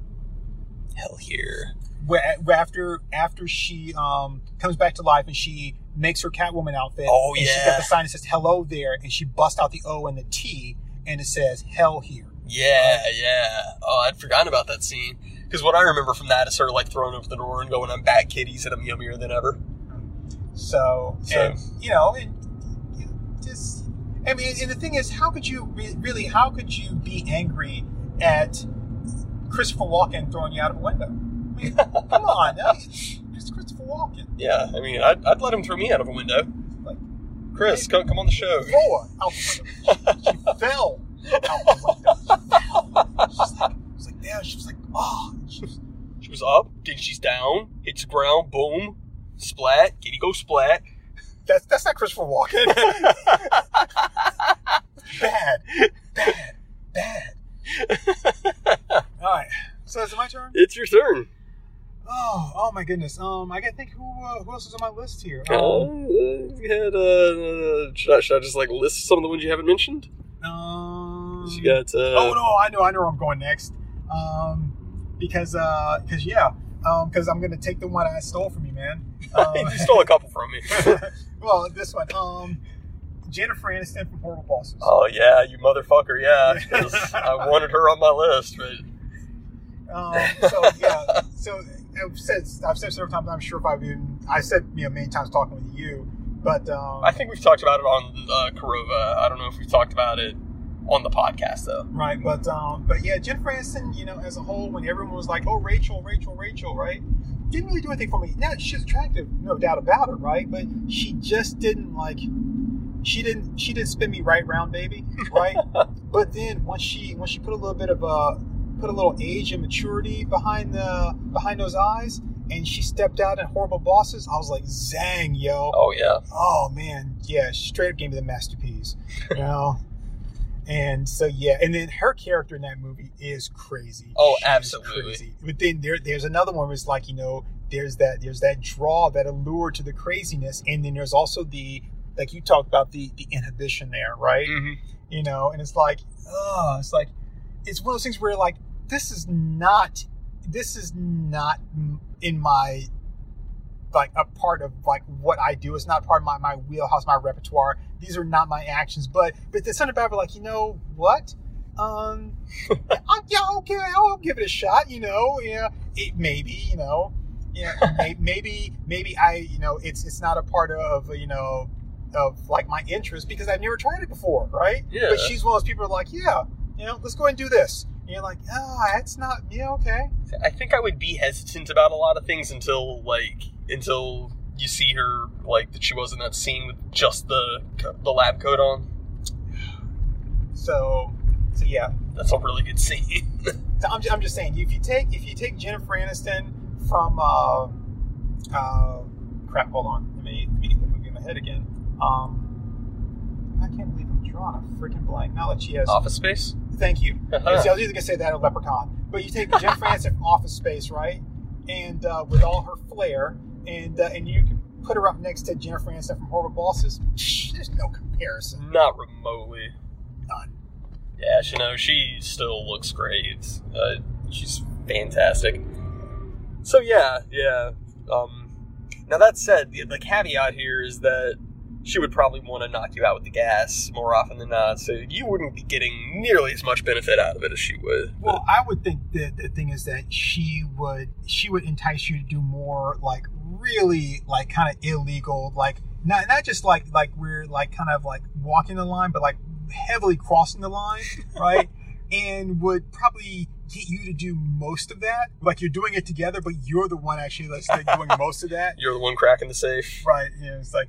Hell here. where, after after she um comes back to life and she makes her Catwoman outfit Oh, and she's got the sign that says hello there and she busts out the O and the T and it says hell here Yeah, yeah. Oh, I'd forgotten about that scene. Because what I remember from that is sort of like throwing open the door and going, "I'm back, kitties," and I'm yummier than ever. So, So- and, you know, just I mean, and the thing is, how could you re- really? How could you be angry at Christopher Walken throwing you out of a window? I mean, come on, it's Christopher Walken. Yeah, I mean, I'd, I'd let him throw me out of a window. Like, Chris, come come on the show. Throw her out the window. She fell window. She fell. She's like, like, down. She was like, oh. She was, She was up, then she's down, hits the ground, boom, splat, kitty go splat. that's that's not Christopher Walken. bad, bad, bad. All right. So is it my turn? It's your turn. Oh, oh my goodness. Um, I gotta think who uh, who else is on my list here. Uh, Um, you had, uh, should, I, should I just like list some of the ones you haven't mentioned? Um, You got, uh, oh no, I know, I know where I'm going next. Um, because uh, because yeah, um, because I'm gonna take the one I stole from you, man. Um, you stole a couple from me. well, this one, um, Jennifer Aniston from Horrible Bosses. Oh yeah, you motherfucker, yeah. I wanted her on my list, but Um, so yeah, so I've said I've said several times. I'm sure if I've even I said you know many times talking with you, but um, I think we've talked about it on uh, Korova. I don't know if we've talked about it on the podcast though. Right, but um, but yeah, Jennifer Aniston, you know, as a whole, when everyone was like, "Oh, Rachel, Rachel, Rachel," right? Didn't really do anything for me. Now she's attractive, no doubt about it, right? But she just didn't like. She didn't. She didn't spin me right round, baby, right? but then once she once she put a little bit of uh put a little age and maturity behind the behind those eyes, and she stepped out in horrible bosses. I was like, "Zang, yo!" Oh yeah, Oh man, yeah, straight up gave me the masterpiece. You know? and so yeah, and then her character in that movie is crazy. Oh, She absolutely. crazy. But then there, there's another one where it's like you know, there's that there's that draw, that allure to the craziness, and then there's also the like you talked about the the inhibition there, right? hmm You know, and it's like, oh, it's like it's one of those things where like this is not this is not in my like a part of like what I do. It's not part of my, my wheelhouse, my repertoire. These are not my actions. But but the Son of it, like, you know what? Um I, yeah, okay, I'll give it a shot, you know. Yeah. It maybe, you know. Yeah, may, maybe maybe I, you know, it's it's not a part of, you know, of like my interest because I've never tried it before, right? Yeah. But she's one of those people like, yeah, you know, let's go ahead and do this. And you're like, ah, that's not, yeah, okay. I think I would be hesitant about a lot of things until like until you see her like that she was in that scene with just the the lab coat on. So, so yeah, That's a really good scene. So I'm, just, I'm just saying, if you take if you take Jennifer Aniston from uh, uh, crap, hold on, let me, let me get the movie in my head again. Um, I can't believe I'm drawing a freaking blank. Now that she has, Office Space. Thank you. See, I was either gonna say that or Leprechaun, but you take Jennifer from Office Space, right? And uh, with all her flair, and uh, and you can put her up next to Jennifer Aniston from Horrible Bosses. Psh, There's no comparison. Not remotely. None. Yeah, she know she still looks great. Uh, she's fantastic. So yeah, yeah. Um, now that said, the, the caveat here is that she would probably want to knock you out with the gas more often than not. So you wouldn't be getting nearly as much benefit out of it as she would. Well, I would think that the thing is that she would she would entice you to do more like really like kind of illegal like not not just like like we're like kind of like walking the line, but like heavily crossing the line, right? and would probably get you to do most of that. Like you're doing it together, but you're the one actually that's like, doing most of that. You're the one cracking the safe. Right. You know, it's like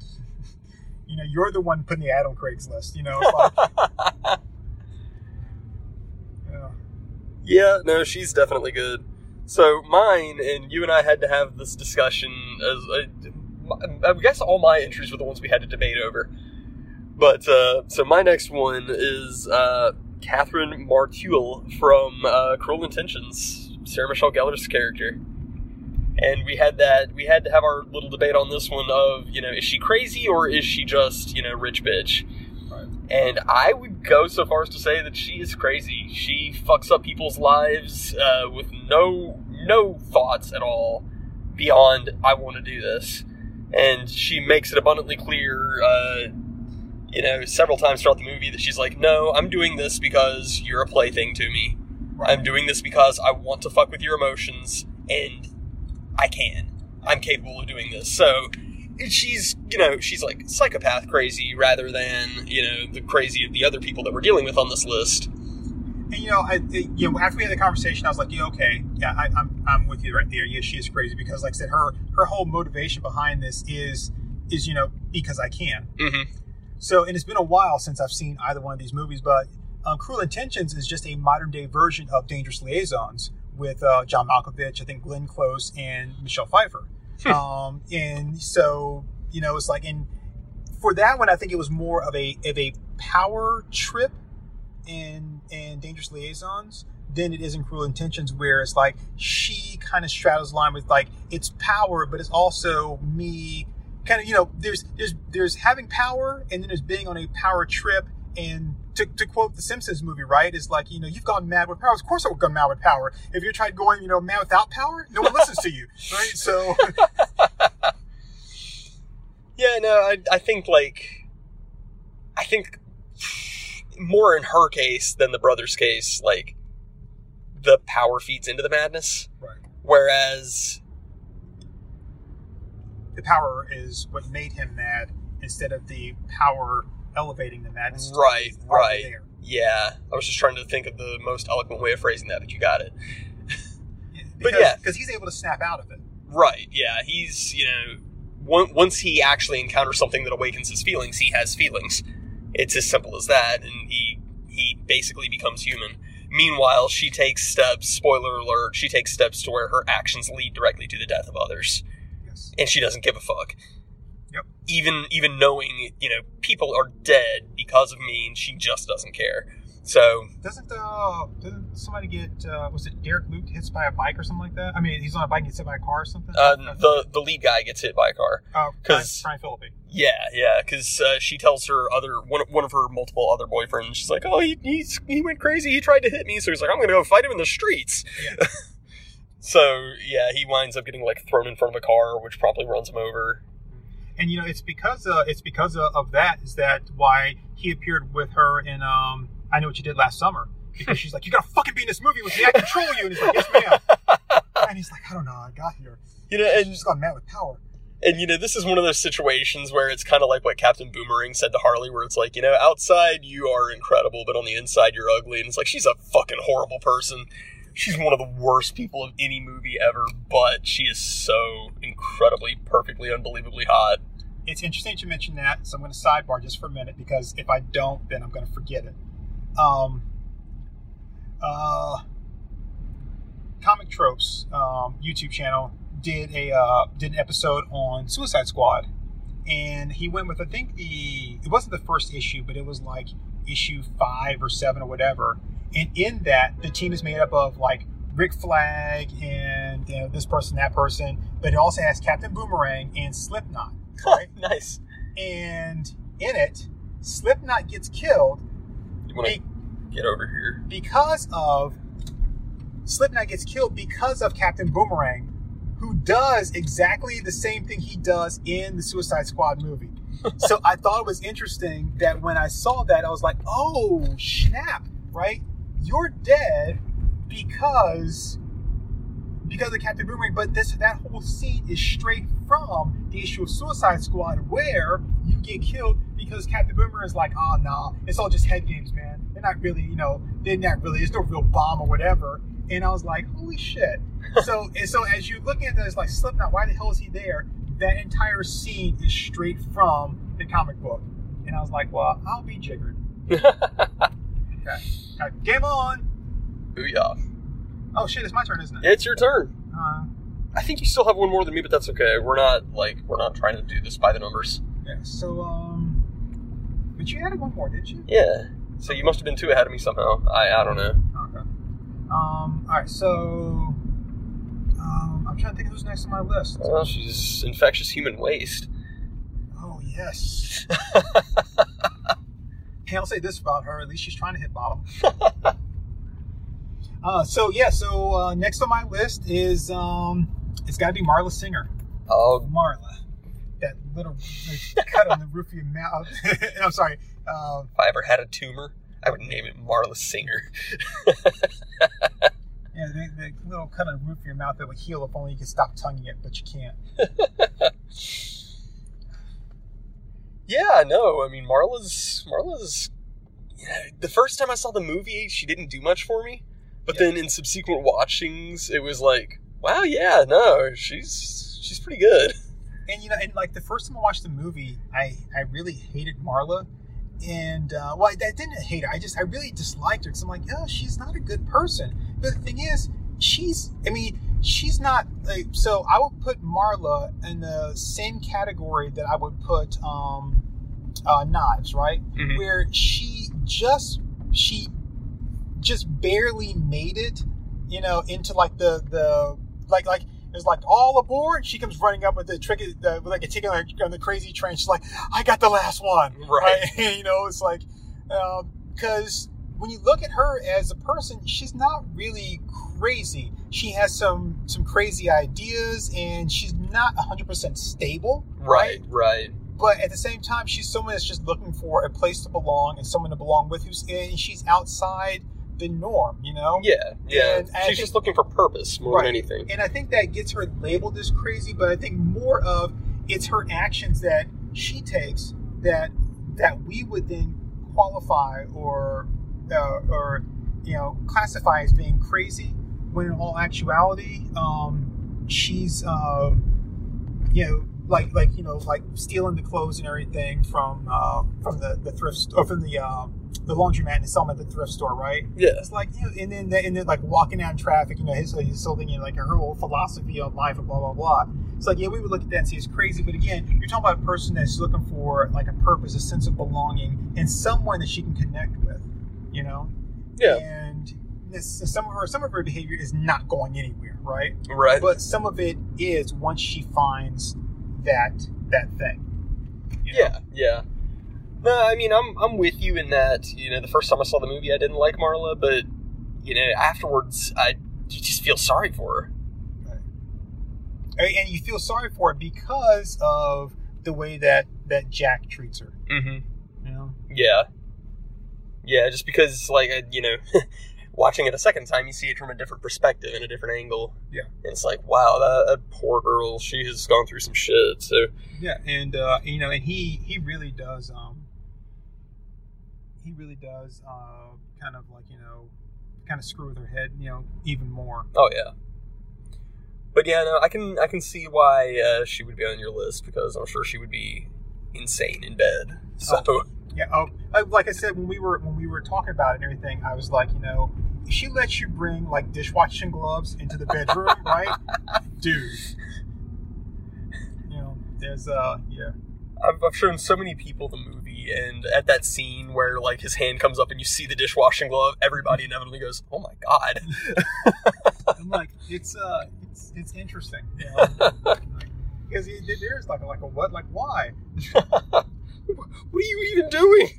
you know, you're the one putting the ad on Craigslist. You know, like, yeah. Yeah, no, she's definitely good. So mine and you and I had to have this discussion as I, I guess all my entries were the ones we had to debate over. But uh, so my next one is uh, Kathryn Merteuil from uh, Cruel Intentions, Sarah Michelle Gellar's character. And we had that we had to have our little debate on this one of, you know, is she crazy or is she just, you know, rich bitch? Right. And I would go so far as to say that she is crazy. She fucks up people's lives uh, with no no thoughts at all beyond I want to do this, and she makes it abundantly clear, uh, you know, several times throughout the movie that she's like, "No, I'm doing this because you're a plaything to me. I'm doing this because I want to fuck with your emotions, and I can. I'm capable of doing this." So she's you know she's like psychopath crazy rather than you know the crazy of the other people that we're dealing with on this list And you know, I, you know, after we had the conversation, I was like, yeah, okay, yeah, I, I'm, I'm with you right there. Yeah, she is crazy because, like I said, her, her whole motivation behind this is, is you know, because I can. mm-hmm. So, and it's been a while since I've seen either one of these movies, but um, Cruel Intentions is just a modern day version of Dangerous Liaisons with uh, John Malkovich, I think Glenn Close, and Michelle Pfeiffer. um, and so, you know, it's like, and for that one, I think it was more of a of a power trip in in Dangerous Liaisons than it is in Cruel Intentions, where it's like she kind of straddles the line with like it's power, but it's also me kind of you know there's there's there's having power and then there's being on a power trip and to, to quote the Simpsons movie, right, is like, you know, you've gone mad with power. Of course I would go mad with power. If you tried going, you know, mad without power, no one listens to you, right? So, Yeah, no, I, I think like, I think more in her case than the brother's case, like, the power feeds into the madness. right. Whereas, The power is what made him mad instead of the power elevating the madness. Right, right. there. yeah, I was just trying to think of the most eloquent way of phrasing that, but you got it. Because, yeah. because he's able to snap out of it. Right, yeah, he's, you know, once he actually encounters something that awakens his feelings, he has feelings. It's as simple as that, and he he basically becomes human. Meanwhile, she takes steps, spoiler alert, she takes steps to where her actions lead directly to the death of others. Yes. And she doesn't give a fuck. Yep. Even even knowing, you know, people are dead because of me and she just doesn't care. So Doesn't uh doesn't somebody get uh was it Derek Luke hits by a bike or something like that? I mean he's on a bike and gets hit by a car or something? uh, the the lead guy gets hit by a car. uh, 'cause- Brian, Brian Phillippe. Yeah, yeah, because uh, she tells her other one, one of her multiple other boyfriends. She's like, "Oh, he he's, he went crazy. He tried to hit me." So he's like, "I'm gonna go fight him in the streets." Yeah. so yeah, he winds up getting like thrown in front of a car, which probably runs him over. And you know, it's because uh, it's because of, of that is that why he appeared with her in um I know what you did last summer. Because she's like you gotta fucking be in this movie with me. I control you. And he's like yes ma'am. And he's like I don't know I got here. You know, and just got mad with power. and you know, this is one of those situations where it's kind of like what Captain Boomerang said to Harley, where it's like, you know, outside you are incredible, but on the inside you're ugly, and it's like she's a fucking horrible person. She's one of the worst people of any movie ever, but she is so incredibly, perfectly, unbelievably hot. It's interesting to mention that so I'm going to sidebar just for a minute because if I don't then I'm going to forget it um uh comic tropes um, YouTube channel did a uh, did an episode on Suicide Squad, and he went with I think the it wasn't the first issue, but it was like issue five or seven or whatever. And in that, the team is made up of like Rick Flag and you know this person, that person, but it also has Captain Boomerang and Slipknot. Right? nice. and in it, Slipknot gets killed You want to be- get over here? because of Slipknot gets killed because of Captain Boomerang, who does exactly the same thing he does in the Suicide Squad movie. so I thought it was interesting that when I saw that, I was like, oh, snap, right? You're dead because because of Captain Boomerang, but this that whole scene is straight from the issue of Suicide Squad where you get killed because Captain Boomerang is like, oh nah, it's all just head games, man. They're not really, you know, they're not really, there's no real bomb or whatever. And I was like, holy shit. so and so as you're looking at this, like Slipknot, why the hell is he there? That entire scene is straight from the comic book. And I was like, well, I'll be jiggered. Okay. okay. Game on. Booyah. Oh shit, it's my turn, isn't it? It's your turn. Uh, I think you still have one more than me, but that's okay. We're not like we're not trying to do this by the numbers. yeah. So um, but you added one more, did you? Yeah. So you must have been two ahead of me somehow. I I don't know. Okay. Um. All right. So. Um, I'm trying to think who's next on my list. Well, she's infectious human waste. Oh yes. Hey, I'll say this about her. At least she's trying to hit bottom. uh, so yeah. So uh, next on my list is um, it's got to be Marla Singer. Oh, Marla, that little like, cut on the roof of your mouth. I'm sorry. Uh, if I ever had a tumor, I would name it Marla Singer. yeah, the, the little cut on the roof of your mouth that would heal if only you could stop tonguing it, but you can't. yeah, no, I mean Marla's Marla's. Yeah, the first time I saw the movie, she didn't do much for me, but Yeah. then in subsequent watchings, it was like, wow, yeah, no, she's she's pretty good. and you know, and like the first time I watched the movie, I I really hated Marla, and uh, well, I, I didn't hate her. I just I really disliked her because I'm like, oh, she's not a good person. But the thing is, she's I mean, she's not like so. I would put Marla in the same category that I would put um, uh, Knives, right? Mhm. Where she just she just barely made it, you know, into like the the like like it's like all aboard. She comes running up with the trick, the, with like a ticket on the, on the crazy train. She's like, I got the last one, Right. you know, it's like um, because when you look at her as a person, she's not really crazy. She has some some crazy ideas, and she's not 100 percent stable, Right, right. but at the same time, she's someone that's just looking for a place to belong and someone to belong with. Who's and she's outside the norm, you know. Yeah, yeah. And she's think- just looking for purpose more Right. than anything. And I think that gets her labeled as crazy, but I think more of it's her actions that she takes that that we would then qualify or uh, or you know classify as being crazy. When in all actuality, um, she's uh, you know like like you know like stealing the clothes and everything from uh, from the the thrift or from the uh, the laundromat and selling them at the thrift store, right? Yeah, It's like you know, and then and then like walking down traffic, you know, his he's holding you know, like her whole philosophy on life and blah blah blah. It's like yeah, we would look at that and say it's crazy, but again, you're talking about a person that's looking for like a purpose, a sense of belonging, and someone that she can connect with, you know. yeah, And this, some of her some of her behavior is not going anywhere, right? right. But some of it is once she finds that that thing. you know? Yeah, yeah. No, I mean, I'm I'm with you in that. You know, the first time I saw the movie, I didn't like Marla, but you know, afterwards, I you just feel sorry for her. And- and you feel sorry for it because of the way that that Jack treats her. Mm-hmm. You know. Yeah, yeah. Just because, like, you know, watching it a second time, you see it from a different perspective and a different angle. Yeah. and it's like, wow, that, that poor girl. She has gone through some shit. So Yeah, and uh, you know, and he he really does. Um, he really does uh, kind of like you know, kind of screw with her head, you know, even more. Oh yeah. But yeah, no, I can I can see why uh, she would be on your list because I'm sure she would be insane in bed. So Yeah. Oh, like I said when we were when we were talking about it and everything, I was like, you know, she lets you bring like dishwashing gloves into the bedroom, right, dude? You know, there's uh, yeah. I've, I've shown so many people the movie, and at that scene where like his hand comes up and you see the dishwashing glove, everybody inevitably goes, "Oh my god!" I'm like, it's uh, it's it's interesting, you know, because there's like a, like a what, like why? what are you even doing?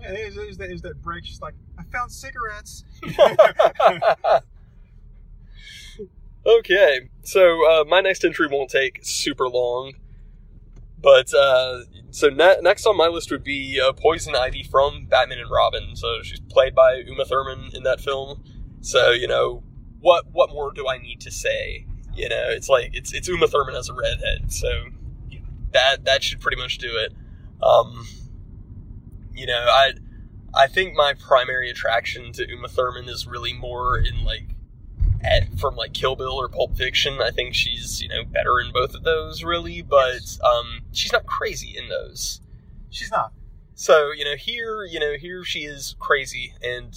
Yeah, there's, there's, that, there's that break. She's like, I found cigarettes. Okay, so uh, my next entry won't take super long, but uh, so ne- next on my list would be uh, Poison Ivy from Batman and Robin. So she's played by Uma Thurman in that film. So you know what what more do I need to say? You know, it's like it's it's Uma Thurman as a redhead, so that that should pretty much do it. Um, you know, I I think my primary attraction to Uma Thurman is really more in like at, from like Kill Bill or Pulp Fiction. I think she's you know better in both of those really, but um, she's not crazy in those. She's not. So you know here you know here she is crazy, and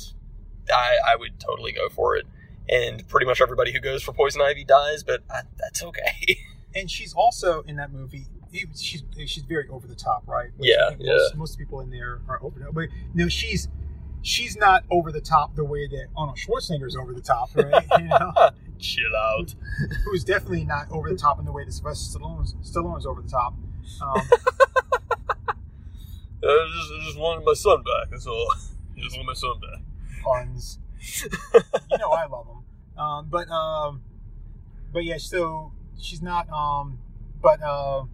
I I would totally go for it. And pretty much everybody who goes for Poison Ivy dies, but I, that's okay. And she's also in that movie. She's she's very over the top, right? Which Yeah, I think yeah. Most, most people in there are top. But no, she's she's not over the top the way that Arnold Schwarzenegger is over the top, right? you know, Chill out. who's definitely not over the top in the way that Sylvester Stallone's Stallone's over the top. Um, I just, I just wanted my son back. That's all. I just want my son back. puns. you know I love them. Um, but um, but yeah, so she's not. Um, but uh,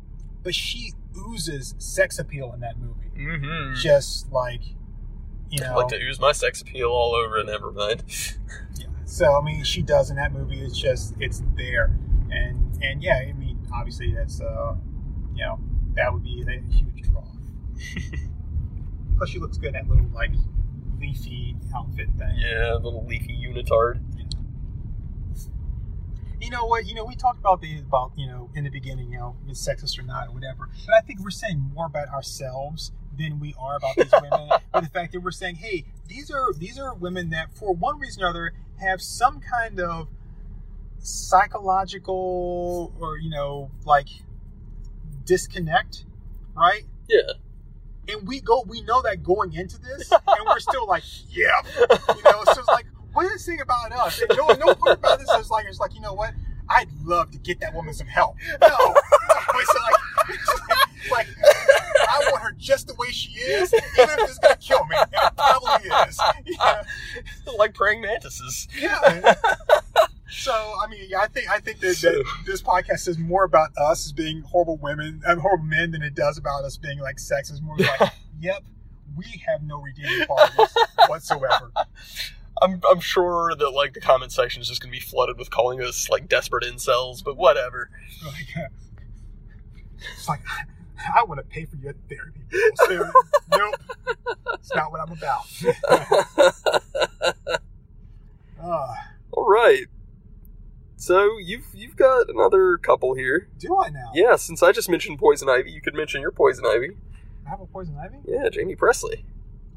but she oozes sex appeal in that movie. Mm-hmm. Just like you I know. like to use my sex appeal all over and Nevermind. Yeah. So I mean, she does in that movie. It's just it's there, and and yeah, I mean, obviously that's uh, you know, that would be a huge draw. Plus, she looks good in that little like leafy outfit thing. Yeah, little leafy unitard. You know what? You know, we talked about the about you know in the beginning, you know, it's sexist or not or whatever. But I think we're saying more about ourselves than we are about these women. but the fact that we're saying, hey, these are these are women that for one reason or other have some kind of psychological or you know like disconnect, right? Yeah. And we go, we know that going into this, and we're still like, yeah, you know. So it's like, what is this thing about us? And no, no part about this is like, it's like, you know what? I'd love to get that woman some help. No, no it's like, it's like, I want her just the way she is, even if it's gonna kill me, and it probably is. Yeah, like praying mantises. yeah. So I mean, yeah, I think I think that, that this podcast says more about us as being horrible women, and horrible men, than it does about us being like sex. sexist. More like, yep, we have no redeeming qualities whatsoever. I'm, I'm sure that like the comment section is just gonna be flooded with calling us like desperate incels, but whatever. Like, uh, it's like I want to pay for your therapy. So, nope, it's not what I'm about. Uh, All right. So you've you've got another couple here. do I now? Yeah, since I just mentioned Poison Ivy, you could mention your Poison Ivy. I have a poison ivy. Yeah, Jaime Pressly.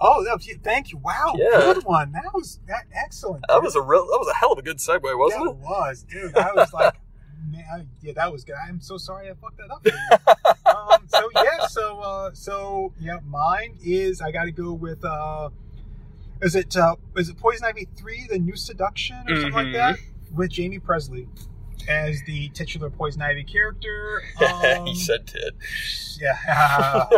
Oh, was, thank you. Wow, Yeah. good one. That was that excellent. That was a real that was a hell of a good segue, wasn't that it? was, dude. I was like, man, I, yeah, that was good. I'm so sorry I fucked that up. Um, so yeah, so uh, so yeah, mine is I got to go with uh, is it uh, is it Poison Ivy three, the new seduction or something like that, with Jaime Pressly as the titular Poison Ivy character. Um, he said tit. yeah.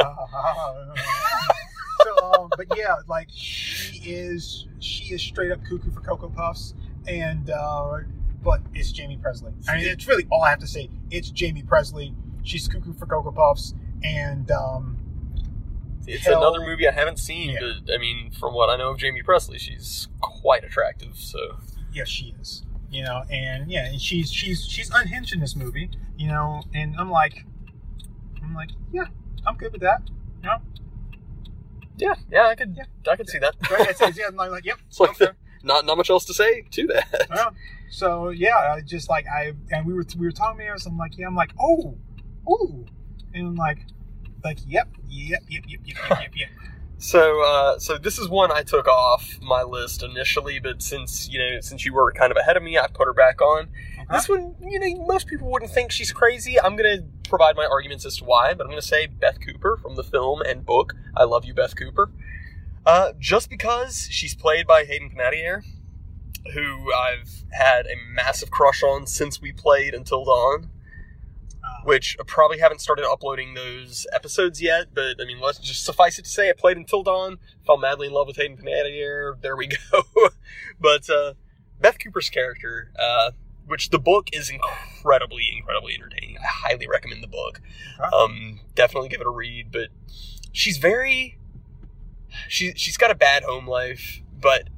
so, um, but yeah, like she is, she is straight up cuckoo for Cocoa Puffs, and uh, but it's Jaime Pressly. I mean, it's really all I have to say. It's Jaime Pressly. She's cuckoo for Cocoa Puffs, and um, It's Hell- another movie I haven't seen, Yeah. but I mean, from what I know of Jaime Pressly, she's quite attractive. So yes, she is. You know, and yeah, and she's she's she's unhinged in this movie. You know, and I'm like, I'm like, yeah, I'm good with that. You know, yeah, yeah, I could, Yeah. I could see that. right? It's, it's, yeah, I'm like, yep. It's like okay not not much else to say to that. Well, so yeah, I just like I and we were we were talking to this. I'm like, yeah, I'm like, oh, oh, and I'm like, like, yep, yep, yep, yep, yep, yep, yep. So, uh, so this is one I took off my list initially, but since you know, since you were kind of ahead of me, I put her back on. Uh-huh. This one, you know, most people wouldn't think she's crazy. I'm gonna provide my arguments as to why, but I'm gonna say Beth Cooper from the film and book "I Love You, Beth Cooper." Uh, just because she's played by Hayden Panettiere, who I've had a massive crush on since we played Until Dawn Uh, which I probably haven't started uploading those episodes yet, but I mean, let's just suffice it to say I played Until Dawn, fell madly in love with Hayden Panettiere, there we go. but uh, Beth Cooper's character, uh, which the book is incredibly, incredibly entertaining. I highly recommend the book. Um, definitely give it a read. But she's very, she she's got a bad home life, but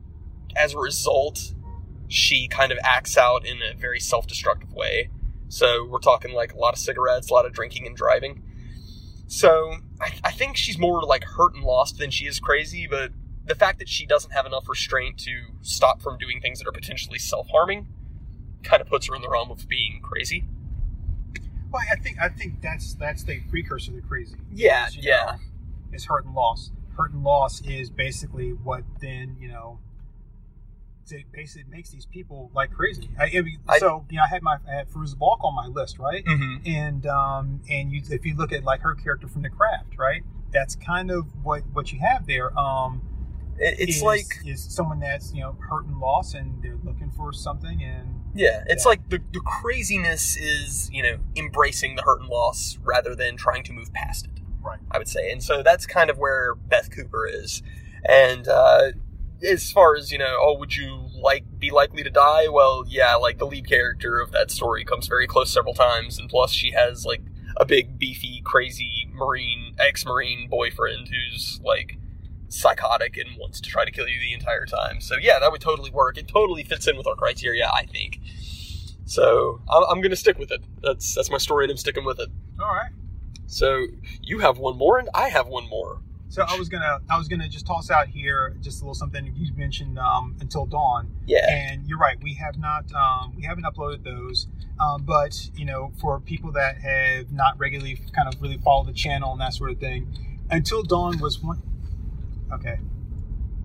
as a result, she kind of acts out in a very self-destructive way. So we're talking like a lot of cigarettes, a lot of drinking and driving. So I, I think she's more like hurt and lost than she is crazy, but the fact that she doesn't have enough restraint to stop from doing things that are potentially self-harming kind of puts her in the realm of being crazy. Well, I think I think that's that's the precursor to crazy. Yeah, is, yeah. know, is hurt and loss. Hurt and loss is basically what then you know. It basically makes these people like crazy. I, I mean, I- so you know, I had my I had Fairuza Balk on my list, right? Mm-hmm. and um, and you if you look at like her character from the craft, right? That's kind of what what you have there. Um, It, it's is- like is someone that's you know hurt and lost, and they're looking for something, and Yeah, it's Yeah. like the, the craziness is, you know, embracing the hurt and loss rather than trying to move past it. Right. I would say. And so that's kind of where Beth Cooper is. And uh, as far as, you know, oh, would you like be likely to die? Well, yeah, like the lead character of that story comes very close several times. And plus, she has like a big, beefy, crazy Marine, ex Marine boyfriend who's like psychotic and wants to try to kill you the entire time. So yeah, that would totally work. It totally fits in with our criteria, I think. So I'm, I'm going to stick with it. That's that's my story, and I'm sticking with it. all right. So you have one more, and I have one more. So I was gonna I was gonna just toss out here just a little something you mentioned um, until dawn, Yeah, and you're right. We have not um, we haven't uploaded those, um, but you know for people that have not regularly kind of really followed the channel and that sort of thing, until dawn was one. Okay,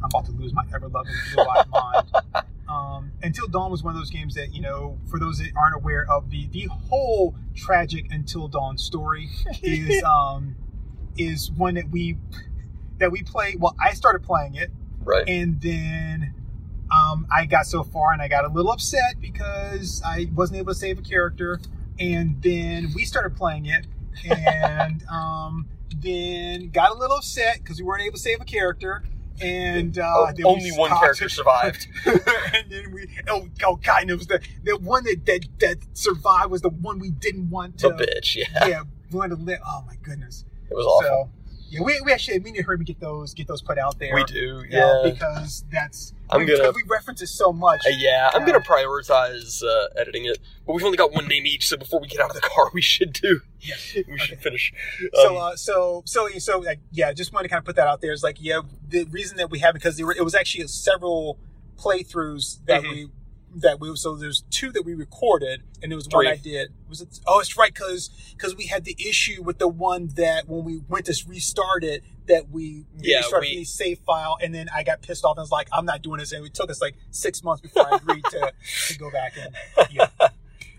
I'm about to lose my ever loving blue-eyed mind. Um, Until Dawn was one of those games that you know, for those that aren't aware of the the whole tragic Until Dawn story is um is one that we that we play. Well, I started playing it, right. and then um, I got so far, and I got a little upset because I wasn't able to save a character, and then we started playing it, and um, then got a little upset because we weren't able to save a character. And uh, Oh, only one character survived. and then we oh, oh god, and it was the the one that, that that survived was the one we didn't want to The bitch, yeah, yeah wanted to live. Oh my goodness. it was awful. So yeah, we, we actually we need to hurry and get those get those put out there. we do, yeah. know, because that's I'm because gonna- we reference it so much. Uh, yeah, I'm gonna prioritize uh, editing it, but we've only got one name each. So before we get out of the car, we should do. Yes. We should finish. So, Um, uh, so, so, so, like, yeah, just wanted to kind of put that out there. It's like, yeah, the reason that we have because were, it was actually several playthroughs that Mhm. we that we so there's two that we recorded and there was one I did. Was it? Oh, it's right because because we had the issue with the one that when we went to restart it that we Yeah, restarted we- the save file and then I got pissed off and was like, I'm not doing this. And it took us like six months before I agreed to to go back and yeah.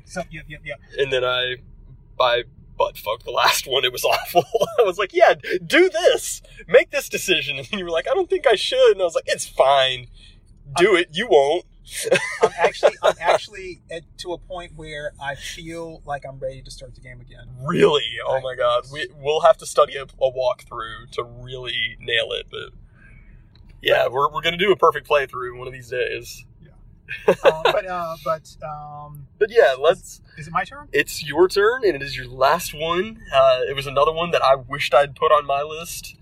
So yep, yep, yep. and then I, I butt fucked the last one. It was awful. I was like, yeah, do this, make this decision, and you were like, I don't think I should, and I was like, it's fine, do it. You won't. I'm actually I'm actually at to a point where I feel like I'm ready to start the game again. Really? Oh Right. my god. We we'll have to study a, a walkthrough to really nail it, but yeah, we're, we're gonna do a perfect playthrough one of these days. Um, but uh, but um, But yeah, let's. is it my turn? It's your turn, and it is your last one. Uh, it was another one that I wished I'd put on my list.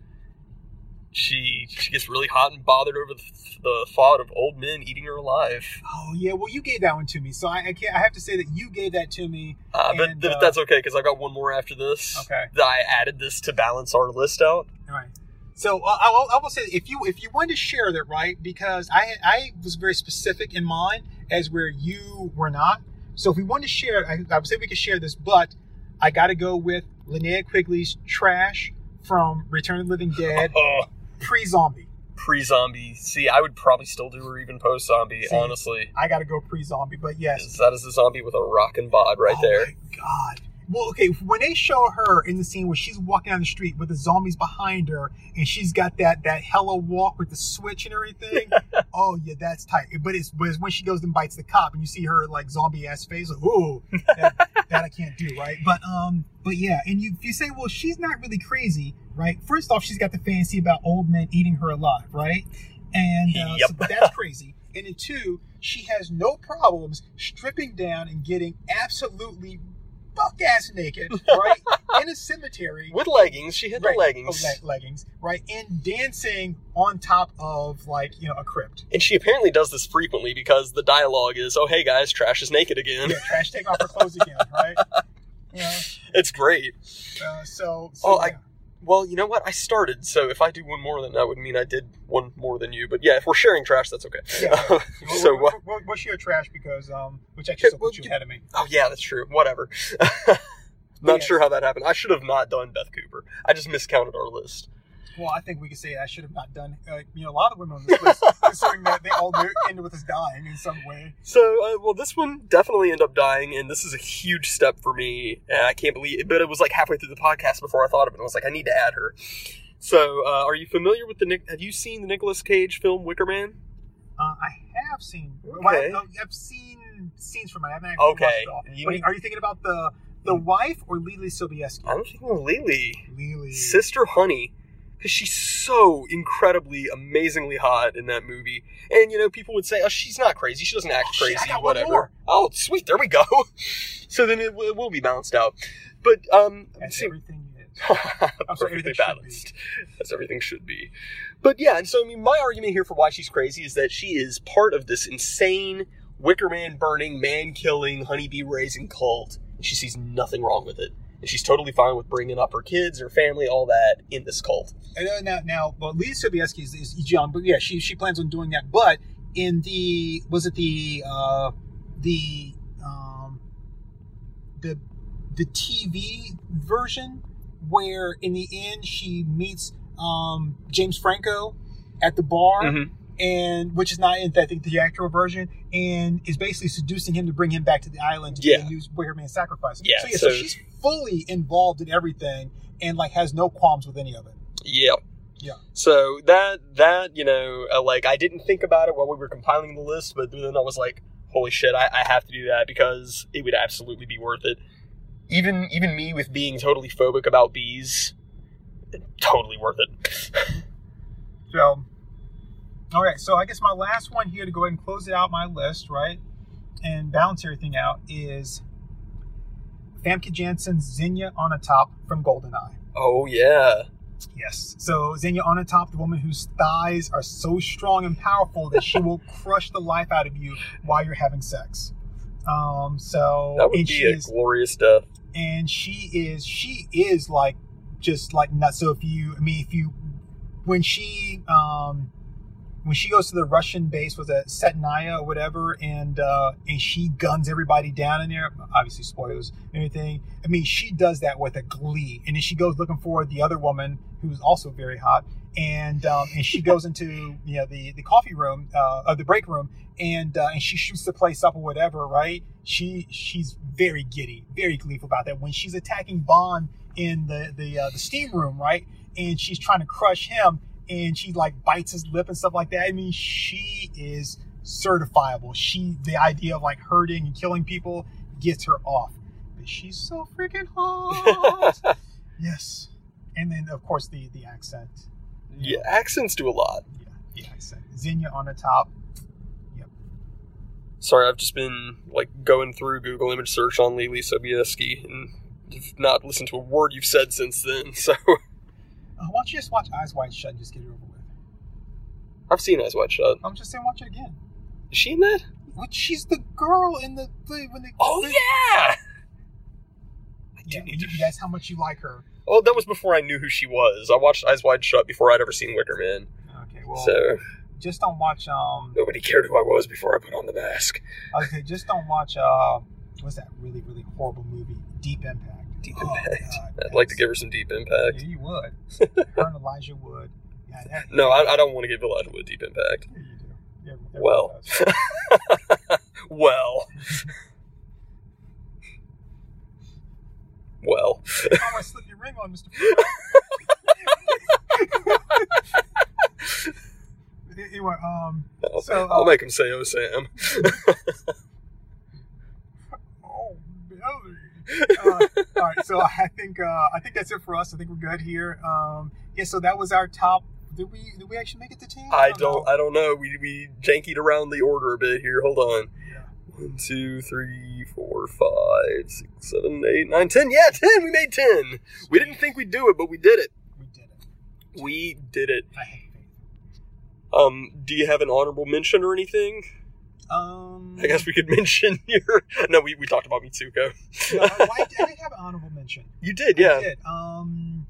She she gets really hot and bothered over the, the thought of old men eating her alive. Oh yeah, well you gave that one to me, so I, I can't. I have to say that you gave that to me. Uh, but And, th- uh, that's okay because I got one more after this. Okay. I added this to balance our list out. All right. So uh, I, will, I will say if you if you wanted to share that right because I I was very specific in mine as where you were not. So if we wanted to share, I, I would say we could share this, but I got to go with Linnea Quigley's Trash from Return of the Living Dead Oh, pre-zombie. pre-zombie. See, I would probably still do her even post-zombie. See, honestly, I got to go pre-zombie, but yes, that is a zombie with a rockin' bod right Oh there. my God. Well, okay, when they show her in the scene where she's walking down the street with the zombies behind her and she's got that that hella walk with the switch and everything. oh yeah, that's tight. But it's but it's when she goes and bites the cop and you see her like zombie ass face, like, ooh, that, that I can't do, right? But um, but yeah, and you you say, well, she's not really crazy, right? First off, she's got the fantasy about old men eating her alive, right? And uh, Yep. so, but that's crazy. And then two, she has no problems stripping down and getting absolutely buck ass naked, right, in a cemetery. With leggings, she hit Right, the leggings. le- leggings, right, and dancing on top of like you know a crypt. And she apparently does this frequently because the dialogue is, "Oh hey guys, trash is naked again." Yeah, trash take off her clothes again, right? Yeah. It's great. Uh, so, so Oh, I- yeah. Well, you know what? I started, so if I do one more, then that would mean I did one more than you. But yeah, if we're sharing trash, that's okay. Yeah. so we'll, we'll, we'll share trash because um, which actually Well, you- ahead of me. Oh yeah, that's true. Whatever. Not Yeah. sure how that happened. I should have not done Beth Cooper. I just miscounted our list. Well, I think we could say I should have not done. Uh, you know, a lot of women on this list, considering that they all ended with us dying in some way. So, uh, well, this one definitely ended up dying, and this is a huge step for me. And I can't believe it, but it was like halfway through the podcast before I thought of it. I was like, I need to add her. So, uh, are you familiar with the Nick? Have you seen the Nicolas Cage film Wicker Man? Uh, I have seen. Okay. Well, I, I've seen scenes from it. I haven't actually Okay. watched it all. You But mean- are you thinking about the the wife or Leelee Sobieski? I'm thinking Lily, Lily. Sister Honey, because she's so incredibly, amazingly hot in that movie. And you know, people would say, "Oh, she's not crazy. She doesn't act Oh, shit, crazy. got whatever." Oh, sweet. There we go. so then it, w- it will be balanced out. But um, see- everything perfectly everything balanced. As everything should be. But yeah, and so I mean, my argument here for why she's crazy is that she is part of this insane Wicker Man burning, man killing, honeybee raising cult. And she sees nothing wrong with it. And she's totally fine with bringing up her kids, her family, all that in this cult. And then now, now, well, Leelee Sobieski is, is young, but yeah, she she plans on doing that. But in the was it the uh, the um, the the TV version where in the end she meets um, James Franco at the bar, Mhm. And which is not in I think the actual version, and is basically seducing him to bring him back to the island to Yeah. new Wicker Man sacrifice. Yeah, so, yeah, so so- she's fully involved in everything and like has no qualms with any of it. Yeah. Yeah. So that that you know, uh, like I didn't think about it while we were compiling the list, but then I was like, holy shit, I, I have to do that because it would absolutely be worth it. Even even me with being totally phobic about bees, totally worth it. So, all right. So I guess my last one here to go ahead and close it out my list, right, and balance everything out is Famke Janssen's Xenia Onatopp from Goldeneye. Oh yeah. Yes. So Xenia Onatopp, the woman whose thighs are so strong and powerful that she will crush the life out of you while you're having sex. Um. So That would be a is glorious death. and she is she is like just like nuts. So if you, I mean, if you, when she, um, when she goes to the Russian base, was it Setnaya or whatever, and uh, and she guns everybody down in there. Obviously, spoilers, and everything. I mean, she does that with a glee, and then she goes looking for the other woman who's also very hot, and um, and she goes into you know the the coffee room, uh, of the break room, and uh, and she shoots the place up or whatever, right? She she's very giddy, very gleeful about that. When she's attacking Bond in the the uh, the steam room, right, and she's trying to crush him, and she like bites his lip and stuff like that. I mean, she is certifiable. She the idea of like hurting and killing people gets her off. But she's so freaking hot. yes, and then of course the the accent. yeah, accents do a lot. Yeah, the accent. Xenia on the top. Yep. Sorry, I've just been like going through Google image search on Leelee Sobieski and not listened to a word you've said since then. So Uh, why don't you just watch Eyes Wide Shut and just get it over with? I've seen Eyes Wide Shut. I'm just saying, watch it again. Is she in that? Which she's the girl in the, the when they. Oh the- yeah. I do Yeah, need you- to. that's how much you like her. Oh, that was before I knew who she was. I watched Eyes Wide Shut before I'd ever seen Wicker Man. Okay, well, So just don't watch. Um, nobody cared who I was before I put on the mask. okay, just don't watch. Uh, what's that really really horrible movie? Deep Impact. Deep Oh, Impact. God, I'd like to give her some deep impact. Yeah, you would. her and Elijah Wood. Yeah, that, No, I, I don't want to give Elijah Wood deep impact. Yeah, you do. Yeah, Well. well. well. How I slip your ring on, Mister. anyway, um, I'll, So, I'll uh, make him say, "Oh, Sam." oh, Billy. Uh, all right, so I think uh, I think that's it for us. I think we're good here. Um, yeah, so that was our top did we did we actually make it to ten? I don't. I don't know. We we jankied around the order a bit here. Hold on. Yeah. One, two, three, four, five, six, seven, eight, nine, ten. Yeah, ten. We made ten. We didn't think we'd do it, but we did it. We did it. We did it. I hate faith. Um, do you have an honorable mention or anything? Um, I guess we could mention your. No, we, we talked about Mitsuko. no, I, I did have an honorable mention. You did, yeah. did. Um,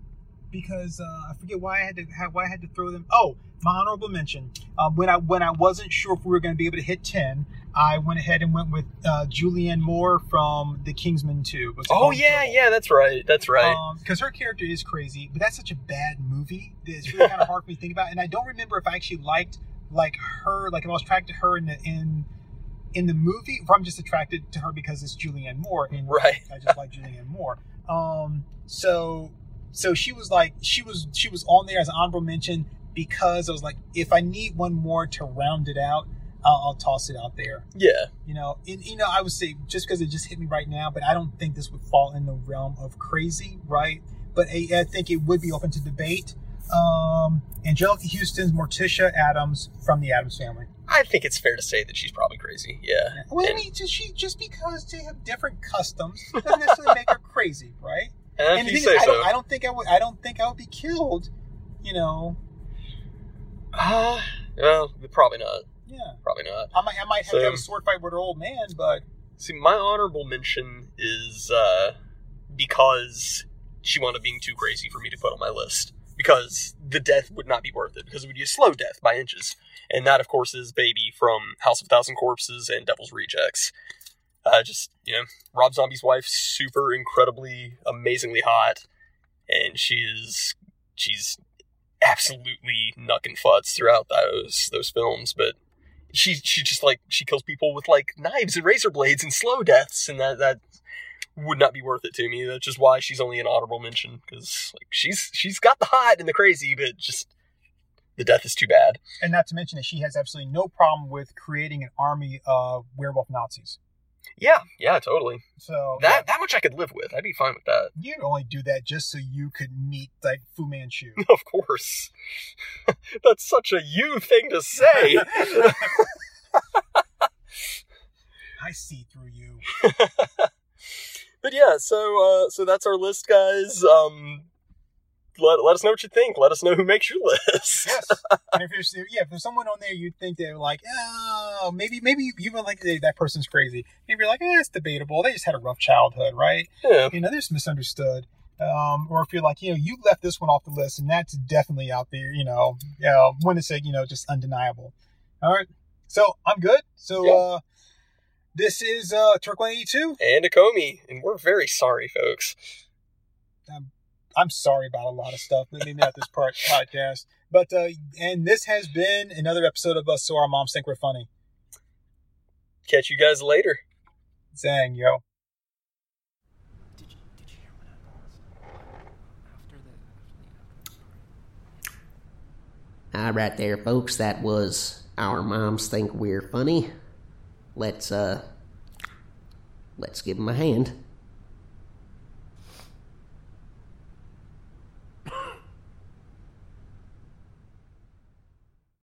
because uh, I forget why I had to have, why I had to throw them. Oh, my honorable mention. Um, when I when I wasn't sure if we were going to be able to hit ten, I went ahead and went with uh, Julianne Moore from The Kingsman Two. Oh yeah, Trouble? yeah. That's right. That's right. Because her character is crazy, but that's such a bad movie that it's really kind of hard for me to think about. And I don't remember if I actually liked like her, like if I was attracted to her in the in in the movie, or I'm just attracted to her because it's Julianne Moore, and Right. I just like Julianne Moore. Um, so so she was like she was she was on there as an honorable mention because I was like, if I need one more to round it out, I'll, I'll toss it out there yeah. you know and you know i would say just because it just hit me right now but i don't think this would fall in the realm of crazy right but I, I think it would be open to debate um Anjelica Huston's Morticia Addams from the Addams Family I think it's fair to say that she's probably crazy. Yeah. well i mean just she just because they have different customs doesn't necessarily make her crazy right And, and the you thing say is, I, so. don't, I don't think i would i don't think i would be killed you know Uh, well, probably not. yeah Probably not. i might i might have to have a sword fight with her old man but See, my honorable mention is uh, because she wound up being too crazy for me to put on my list. Because the death would not be worth it, because it would be a slow death by inches. And that, of course, is Baby from House of Thousand Corpses and Devil's Rejects. Uh, just, you know, Rob Zombie's wife, super incredibly, amazingly hot. And she is, she's absolutely knucking futs throughout those those films, but she she just like she kills people with like knives and razor blades and slow deaths, and that that would not be worth it to me. That's just why she's only an honorable mention because like she's she's got the hot and the crazy, but just the death is too bad. and not to mention that she has absolutely no problem with creating an army of werewolf nazis Yeah, yeah, totally. so That that much I could live with. I'd be fine with that. You'd only do that just so you could meet like Fu Manchu. Of course, that's such a you thing to say. I see through you. But yeah, so uh, so that's our list, guys. Um, let, let us know what you think. Let us know who makes your list. Yes. and if there's yeah, if there's someone on there you think they're like, oh, maybe maybe you even like that person's crazy. Maybe you're like, eh, it's debatable. They just had a rough childhood, right? yeah. You know, they're just misunderstood. Um, or if you're like, you know, you left this one off the list, and that's definitely out there. You know, yeah, one to say, you know, just undeniable. All right. So I'm good. So Yeah. uh, this is uh, Turk 182. and a Comey, and we're very sorry, folks. I'm sorry about a lot of stuff, but maybe not this part podcast. But uh, and this has been another episode of us. So our moms think we're funny. Catch you guys later. Zang, yo. Did you, did you hear when After the. All right, there, folks. That was our moms think we're funny. Let's uh, let's give him a hand.